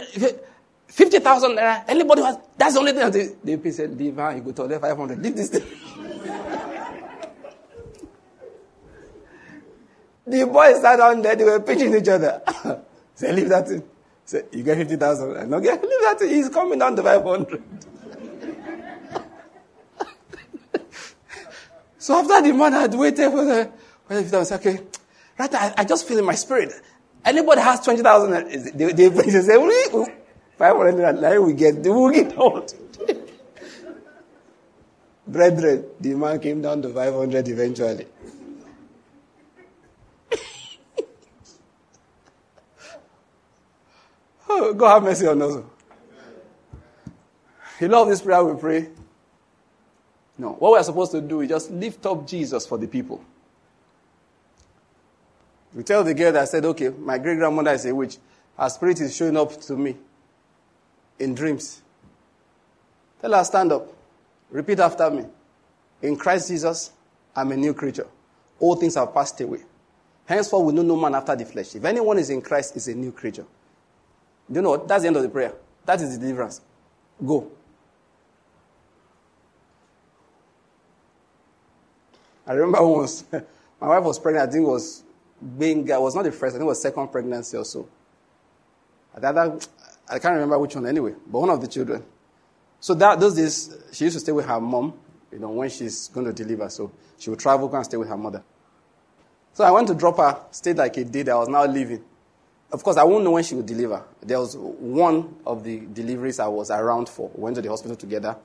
50,000 naira. Anybody has, that's the only thing. The, the people said, Leave you go to 500. Leave this thing. The boys sat down there, they were pitching each other. Say, leave that in. Say, you get 50,000. And no, get, leave that in. He's coming down to 500. so after the man had waited for the, well, I was okay, right, I, I, just feel in my spirit. Anybody has 20,000, uh, they, they, they say, 500, like we get, will get out. Brethren, the man came down to 500 eventually. Oh, God have mercy on us. You love this prayer we pray? No. What we are supposed to do is just lift up Jesus for the people. We tell the girl that I said, okay, my great grandmother is a witch. Her spirit is showing up to me in dreams. Tell her, stand up. Repeat after me. In Christ Jesus, I'm a new creature. All things have passed away. Henceforth, we know no man after the flesh. If anyone is in Christ, is a new creature. Do you know what? That's the end of the prayer. That is the deliverance. Go. I remember once, my wife was pregnant, I think it was being, I was not the first, I think it was second pregnancy or so. The other, I can't remember which one anyway, but one of the children. So that, those days, she used to stay with her mom, you know, when she's going to deliver. So she would travel, go and stay with her mother. So I went to drop her, stayed like a day that I was now leaving. Of course, I won't know when she would deliver. There was one of the deliveries I was around for. We went to the hospital together.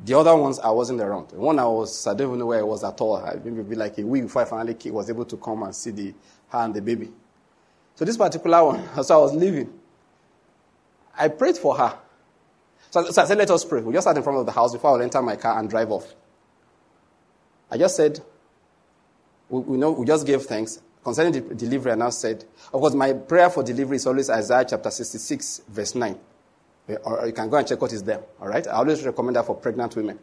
The other ones I wasn't around. One I was, I don't even know where I was at all. I maybe be like a week before I finally was able to come and see the, her and the baby. So this particular one, so I was leaving. I prayed for her. So, so I said, let us pray. We just sat in front of the house before I would enter my car and drive off. I just said, we, we know, we just gave thanks. Concerning the delivery, I now said, of course, my prayer for delivery is always Isaiah chapter 66, verse 9. Or you can go and check what is there. All right? I always recommend that for pregnant women.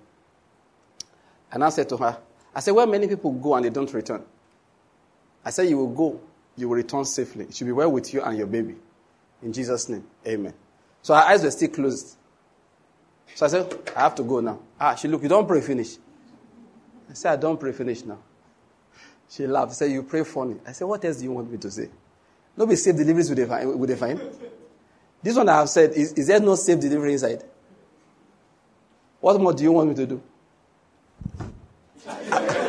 And I said to her, I said, well, many people go and they don't return. I said, you will go, you will return safely. It should be well with you and your baby. In Jesus' name, amen. So her eyes were still closed. So I said, I have to go now. Ah, she looked, you don't pray finish. I said, I don't pray finish now. She laughed. She said, You pray funny. I said, What else do you want me to say? Nobody safe deliveries with a With a. This one I have said, is, is there no safe delivery inside? What more do you want me to do?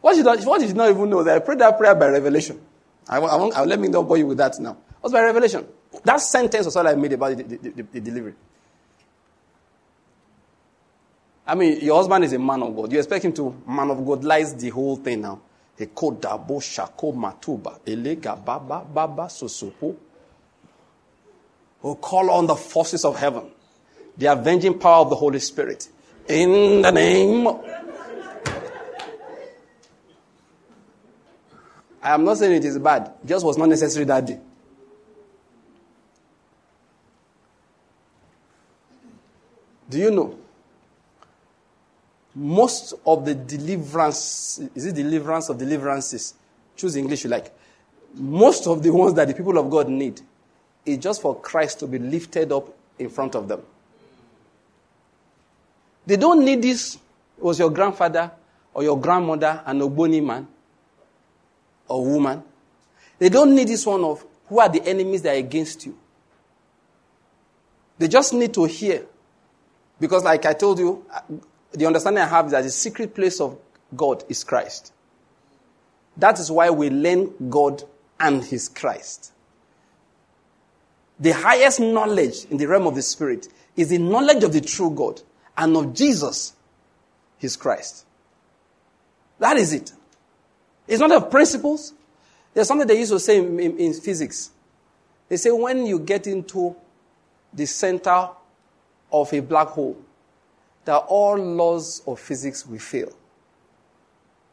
What you, not, what you did not even know that I prayed that prayer by revelation. I won't, I won't, I'll uh, let me not bore you with that now. Was by revelation. That sentence was all I made about the, the, the, the delivery. I mean, your husband is a man of God. You expect him to man of God lies the whole thing now. Ekodabo shako matuba elega baba baba sosopo. Will call on the forces of heaven, the avenging power of the Holy Spirit, in the name. I am not saying it is bad; just was not necessary that day. Do you know? Most of the deliverance, is it deliverance of deliverances? Choose English you like. Most of the ones that the people of God need is just for Christ to be lifted up in front of them. They don't need this. Was your grandfather or your grandmother an Ogboni man or woman? They don't need this one of who are the enemies that are against you. They just need to hear because, like I told you, uh, the understanding I have is that the secret place of God is Christ. That is why we learn God and His Christ. The highest knowledge in the realm of the Spirit is the knowledge of the true God and of Jesus, His Christ. That is it. It's not of principles. There's something they used to say in, in, in physics. They say when you get into the center of a black hole, that all laws of physics will fail.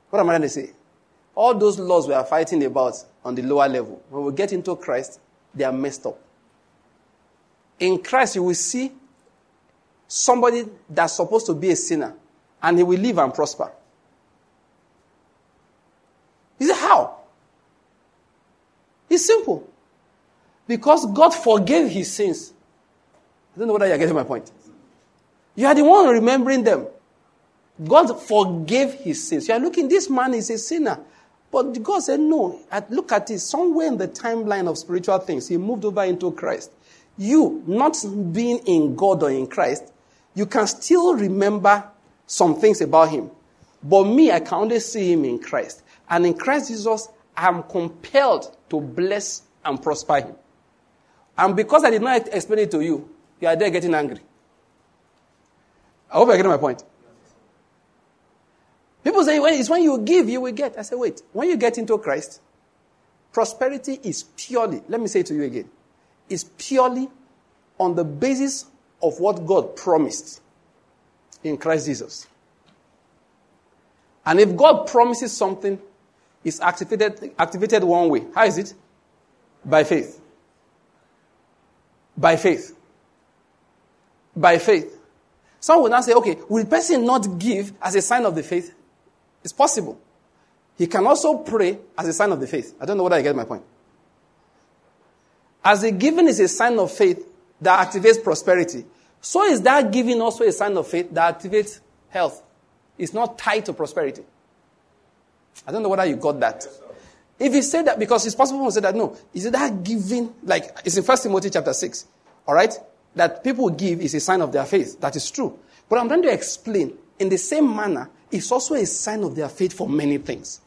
What am I trying to say? All those laws we are fighting about on the lower level, when we get into Christ, they are messed up. In Christ, you will see somebody that's supposed to be a sinner, and he will live and prosper. You say, how? It's simple. Because God forgave his sins. I don't know whether you're getting my point. You are the one remembering them. God forgave his sins. You are looking, this man is a sinner. But God said, no. Look at it. Somewhere in the timeline of spiritual things, he moved over into Christ. You, not being in God or in Christ, you can still remember some things about him. But me, I can only see him in Christ. And in Christ Jesus, I am compelled to bless and prosper him. And because I did not explain it to you, you are there getting angry. I hope you're getting my point. People say well, it's when you give, you will get. I say, wait, when you get into Christ, prosperity is purely, let me say it to you again, is purely on the basis of what God promised in Christ Jesus. And if God promises something, it's activated, activated one way. How is it? By faith. By faith. By faith. Some will now say, okay, will the person not give as a sign of the faith? It's possible. He can also pray as a sign of the faith. I don't know whether I get my point. As a giving is a sign of faith that activates prosperity, so is that giving also a sign of faith that activates health. It's not tied to prosperity. I don't know whether you got that. If you said that, because it's possible to say that, no, is it that giving, like it's in First Timothy chapter 6, all right? that people give is a sign of their faith. That is true. But I'm trying to explain in the same manner, it's also a sign of their faith for many things.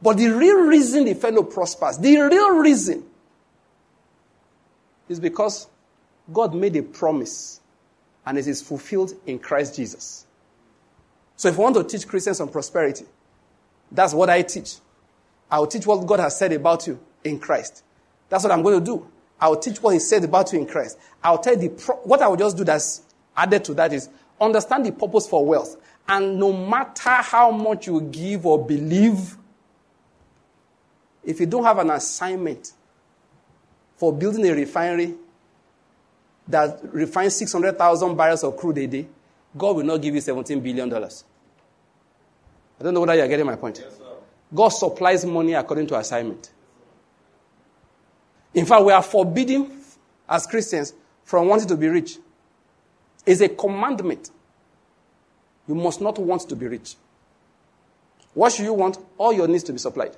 But the real reason the fellow prospers, the real reason, is because God made a promise and it is fulfilled in Christ Jesus. So if you want to teach Christians on prosperity, that's what I teach. I will teach what God has said about you in Christ. That's what I'm going to do. I'll teach what he said about you in Christ. I'll tell the pro- what I will just do that's added to that is understand the purpose for wealth. And no matter how much you give or believe, if you don't have an assignment for building a refinery that refines 600,000 barrels of crude a day, God will not give you $17 billion. I don't know whether you're getting my point. Yes, God supplies money according to assignment. In fact, we are forbidden as Christians from wanting to be rich. It's a commandment. You must not want to be rich. What should you want? All your needs to be supplied.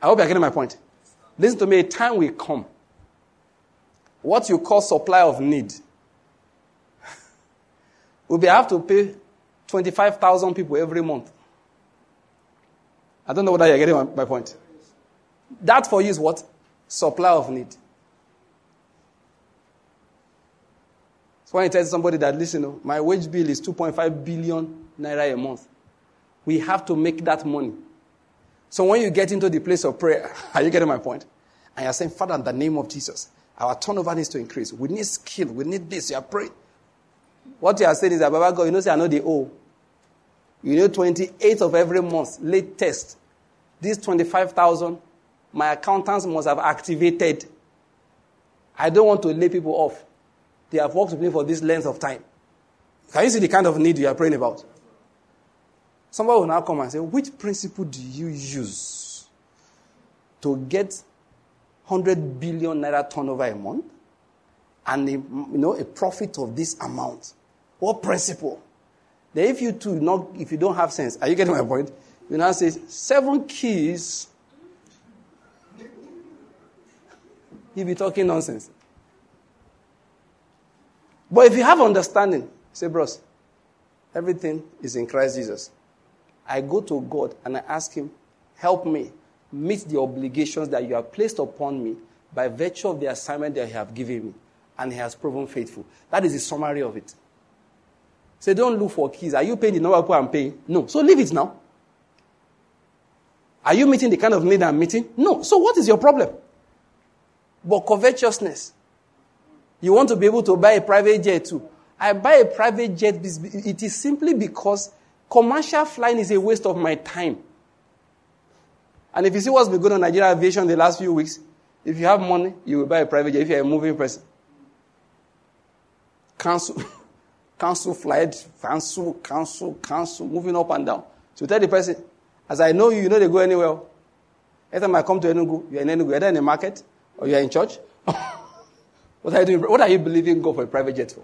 I hope you're getting my point. Listen to me, a time will come. What you call supply of need will be have to pay 25,000 people every month I don't know whether you're getting my, point. That for you is what? Supply of need. So when you tell somebody that, listen, oh, my wage bill is 2.5 billion naira a month, we have to make that money. So when you get into the place of prayer, are you getting my point? And you're saying, Father, in the name of Jesus, our turnover needs to increase. We need skill. We need this. You are praying. What you are saying is that, Baba God, you know, say, I know the O. You know, 28th of every month, late test. This 25,000, my accountants must have activated. I don't want to lay people off. They have worked with me for this length of time. Can you see the kind of need you are praying about? Somebody will now come and say, Which principle do you use to get 100 billion naira turnover a month and a, you know, a profit of this amount? What principle? Then if you two not, if you don't have sense, are you getting my point? You now say seven keys. You be talking nonsense. But if you have understanding, say, bros, everything is in Christ Jesus. I go to God and I ask Him, help me meet the obligations that you have placed upon me by virtue of the assignment that you have given me. And He has proven faithful. That is the summary of it. Say, don't look for keys. Are you paying the number people I'm paying? No. So leave it now. Are you meeting the kind of need I'm meeting? No. So what is your problem? But covetousness. You want to be able to buy a private jet too. I buy a private jet. It is simply because commercial flying is a waste of my time. And if you see what's been going on Nigeria aviation the last few weeks, if you have money, you will buy a private jet if you're a moving person. Cancel. cancel flight, cancel, cancel, cancel, moving up and down. So tell the person, as I know you, you know they go anywhere. Every time I come to Enugu, you're in Enugu, either in the market or you're in church. what are you doing? What are you believing God for a private jet for?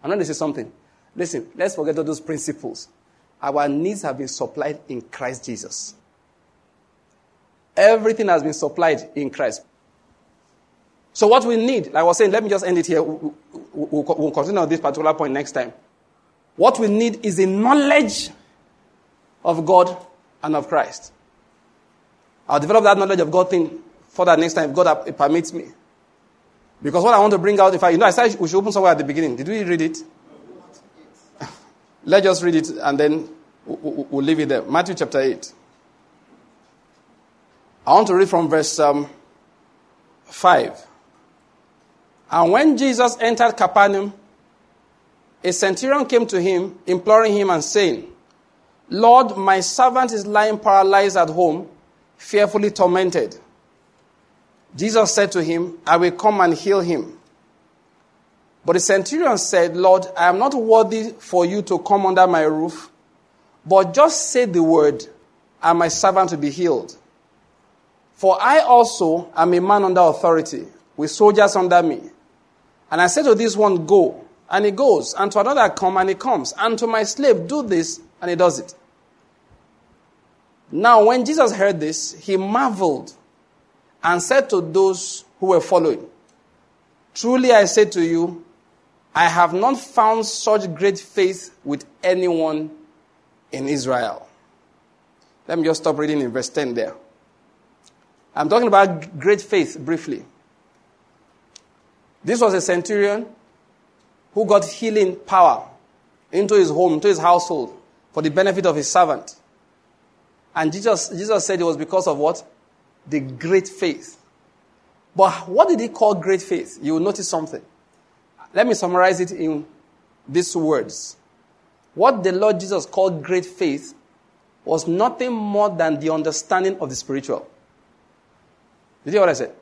I'm going to say something. Listen, let's forget all those principles. Our needs have been supplied in Christ Jesus. Everything has been supplied in Christ. So what we need, like I was saying, let me just end it here. We'll, continue on this particular point next time. What we need is a knowledge of God and of Christ. I'll develop that knowledge of God thing further next time if God permits me. Because what I want to bring out, if I, you know, I said we should open somewhere at the beginning. Did we read it? Let's just read it and then we'll leave it there. Matthew chapter 8. I want to read from verse um, 5. And when Jesus entered Capernaum, a centurion came to him, imploring him and saying, Lord, my servant is lying paralyzed at home, fearfully tormented. Jesus said to him, I will come and heal him. But the centurion said, Lord, I am not worthy for you to come under my roof, but just say the word, and my servant will be healed. For I also am a man under authority, with soldiers under me. And I said to this one, Go. And he goes. And to another, Come. And he comes. And to my slave, Do this. And he does it. Now, when Jesus heard this, he marveled and said to those who were following, Truly I say to you, I have not found such great faith with anyone in Israel. Let me just stop reading in verse 10 there. I'm talking about great faith briefly. This was a centurion who got healing power into his home, into his household, for the benefit of his servant. And Jesus, Jesus said it was because of what? The great faith. But what did he call great faith? You will notice something. Let me summarize it in these words. What the Lord Jesus called great faith was nothing more than the understanding of the spiritual. Did you hear what I said?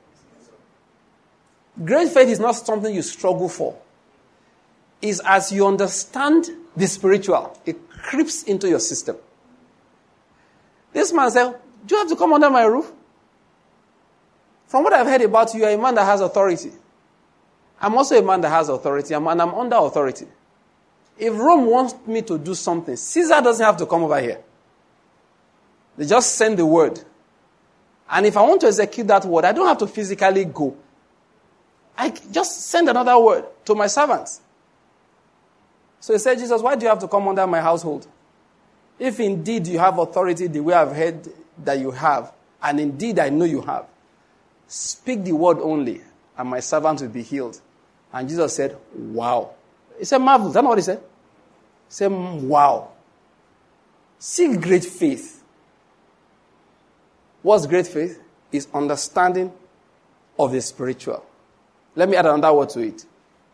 Great faith is not something you struggle for. It's as you understand the spiritual, it creeps into your system. This man said, Do you have to come under my roof? From what I've heard about you, you're a man that has authority. I'm also a man that has authority, and I'm under authority. If Rome wants me to do something, Caesar doesn't have to come over here. They just send the word. And if I want to execute that word, I don't have to physically go. I just send another word to my servants. So he said, Jesus, why do you have to come under my household? If indeed you have authority the way I've heard that you have, and indeed I know you have. Speak the word only, and my servant will be healed. And Jesus said, Wow. He said, Marvel. Is that not what he said? He said, Wow. Seek great faith. What's great faith? Is understanding of the spiritual. Let me add another word to it.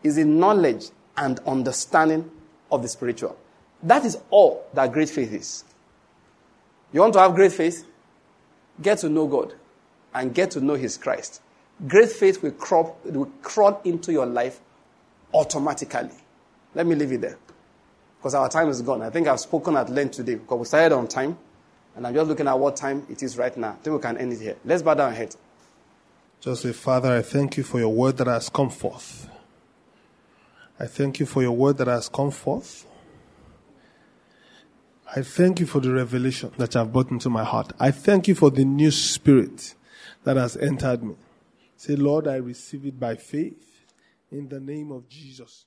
Is the knowledge and understanding of the spiritual. That is all that great faith is. You want to have great faith? Get to know God and get to know His Christ. Great faith will, crop, will crawl into your life automatically. Let me leave it there. Because our time is gone. I think I've spoken at length today because we started on time. And I'm just looking at what time it is right now. I think we can end it here. Let's bow down our. Just say, Father, I thank you for your word that has come forth. I thank you for your word that has come forth. I thank you for the revelation that you have brought into my heart. I thank you for the new spirit that has entered me. Say, Lord, I receive it by faith in the name of Jesus.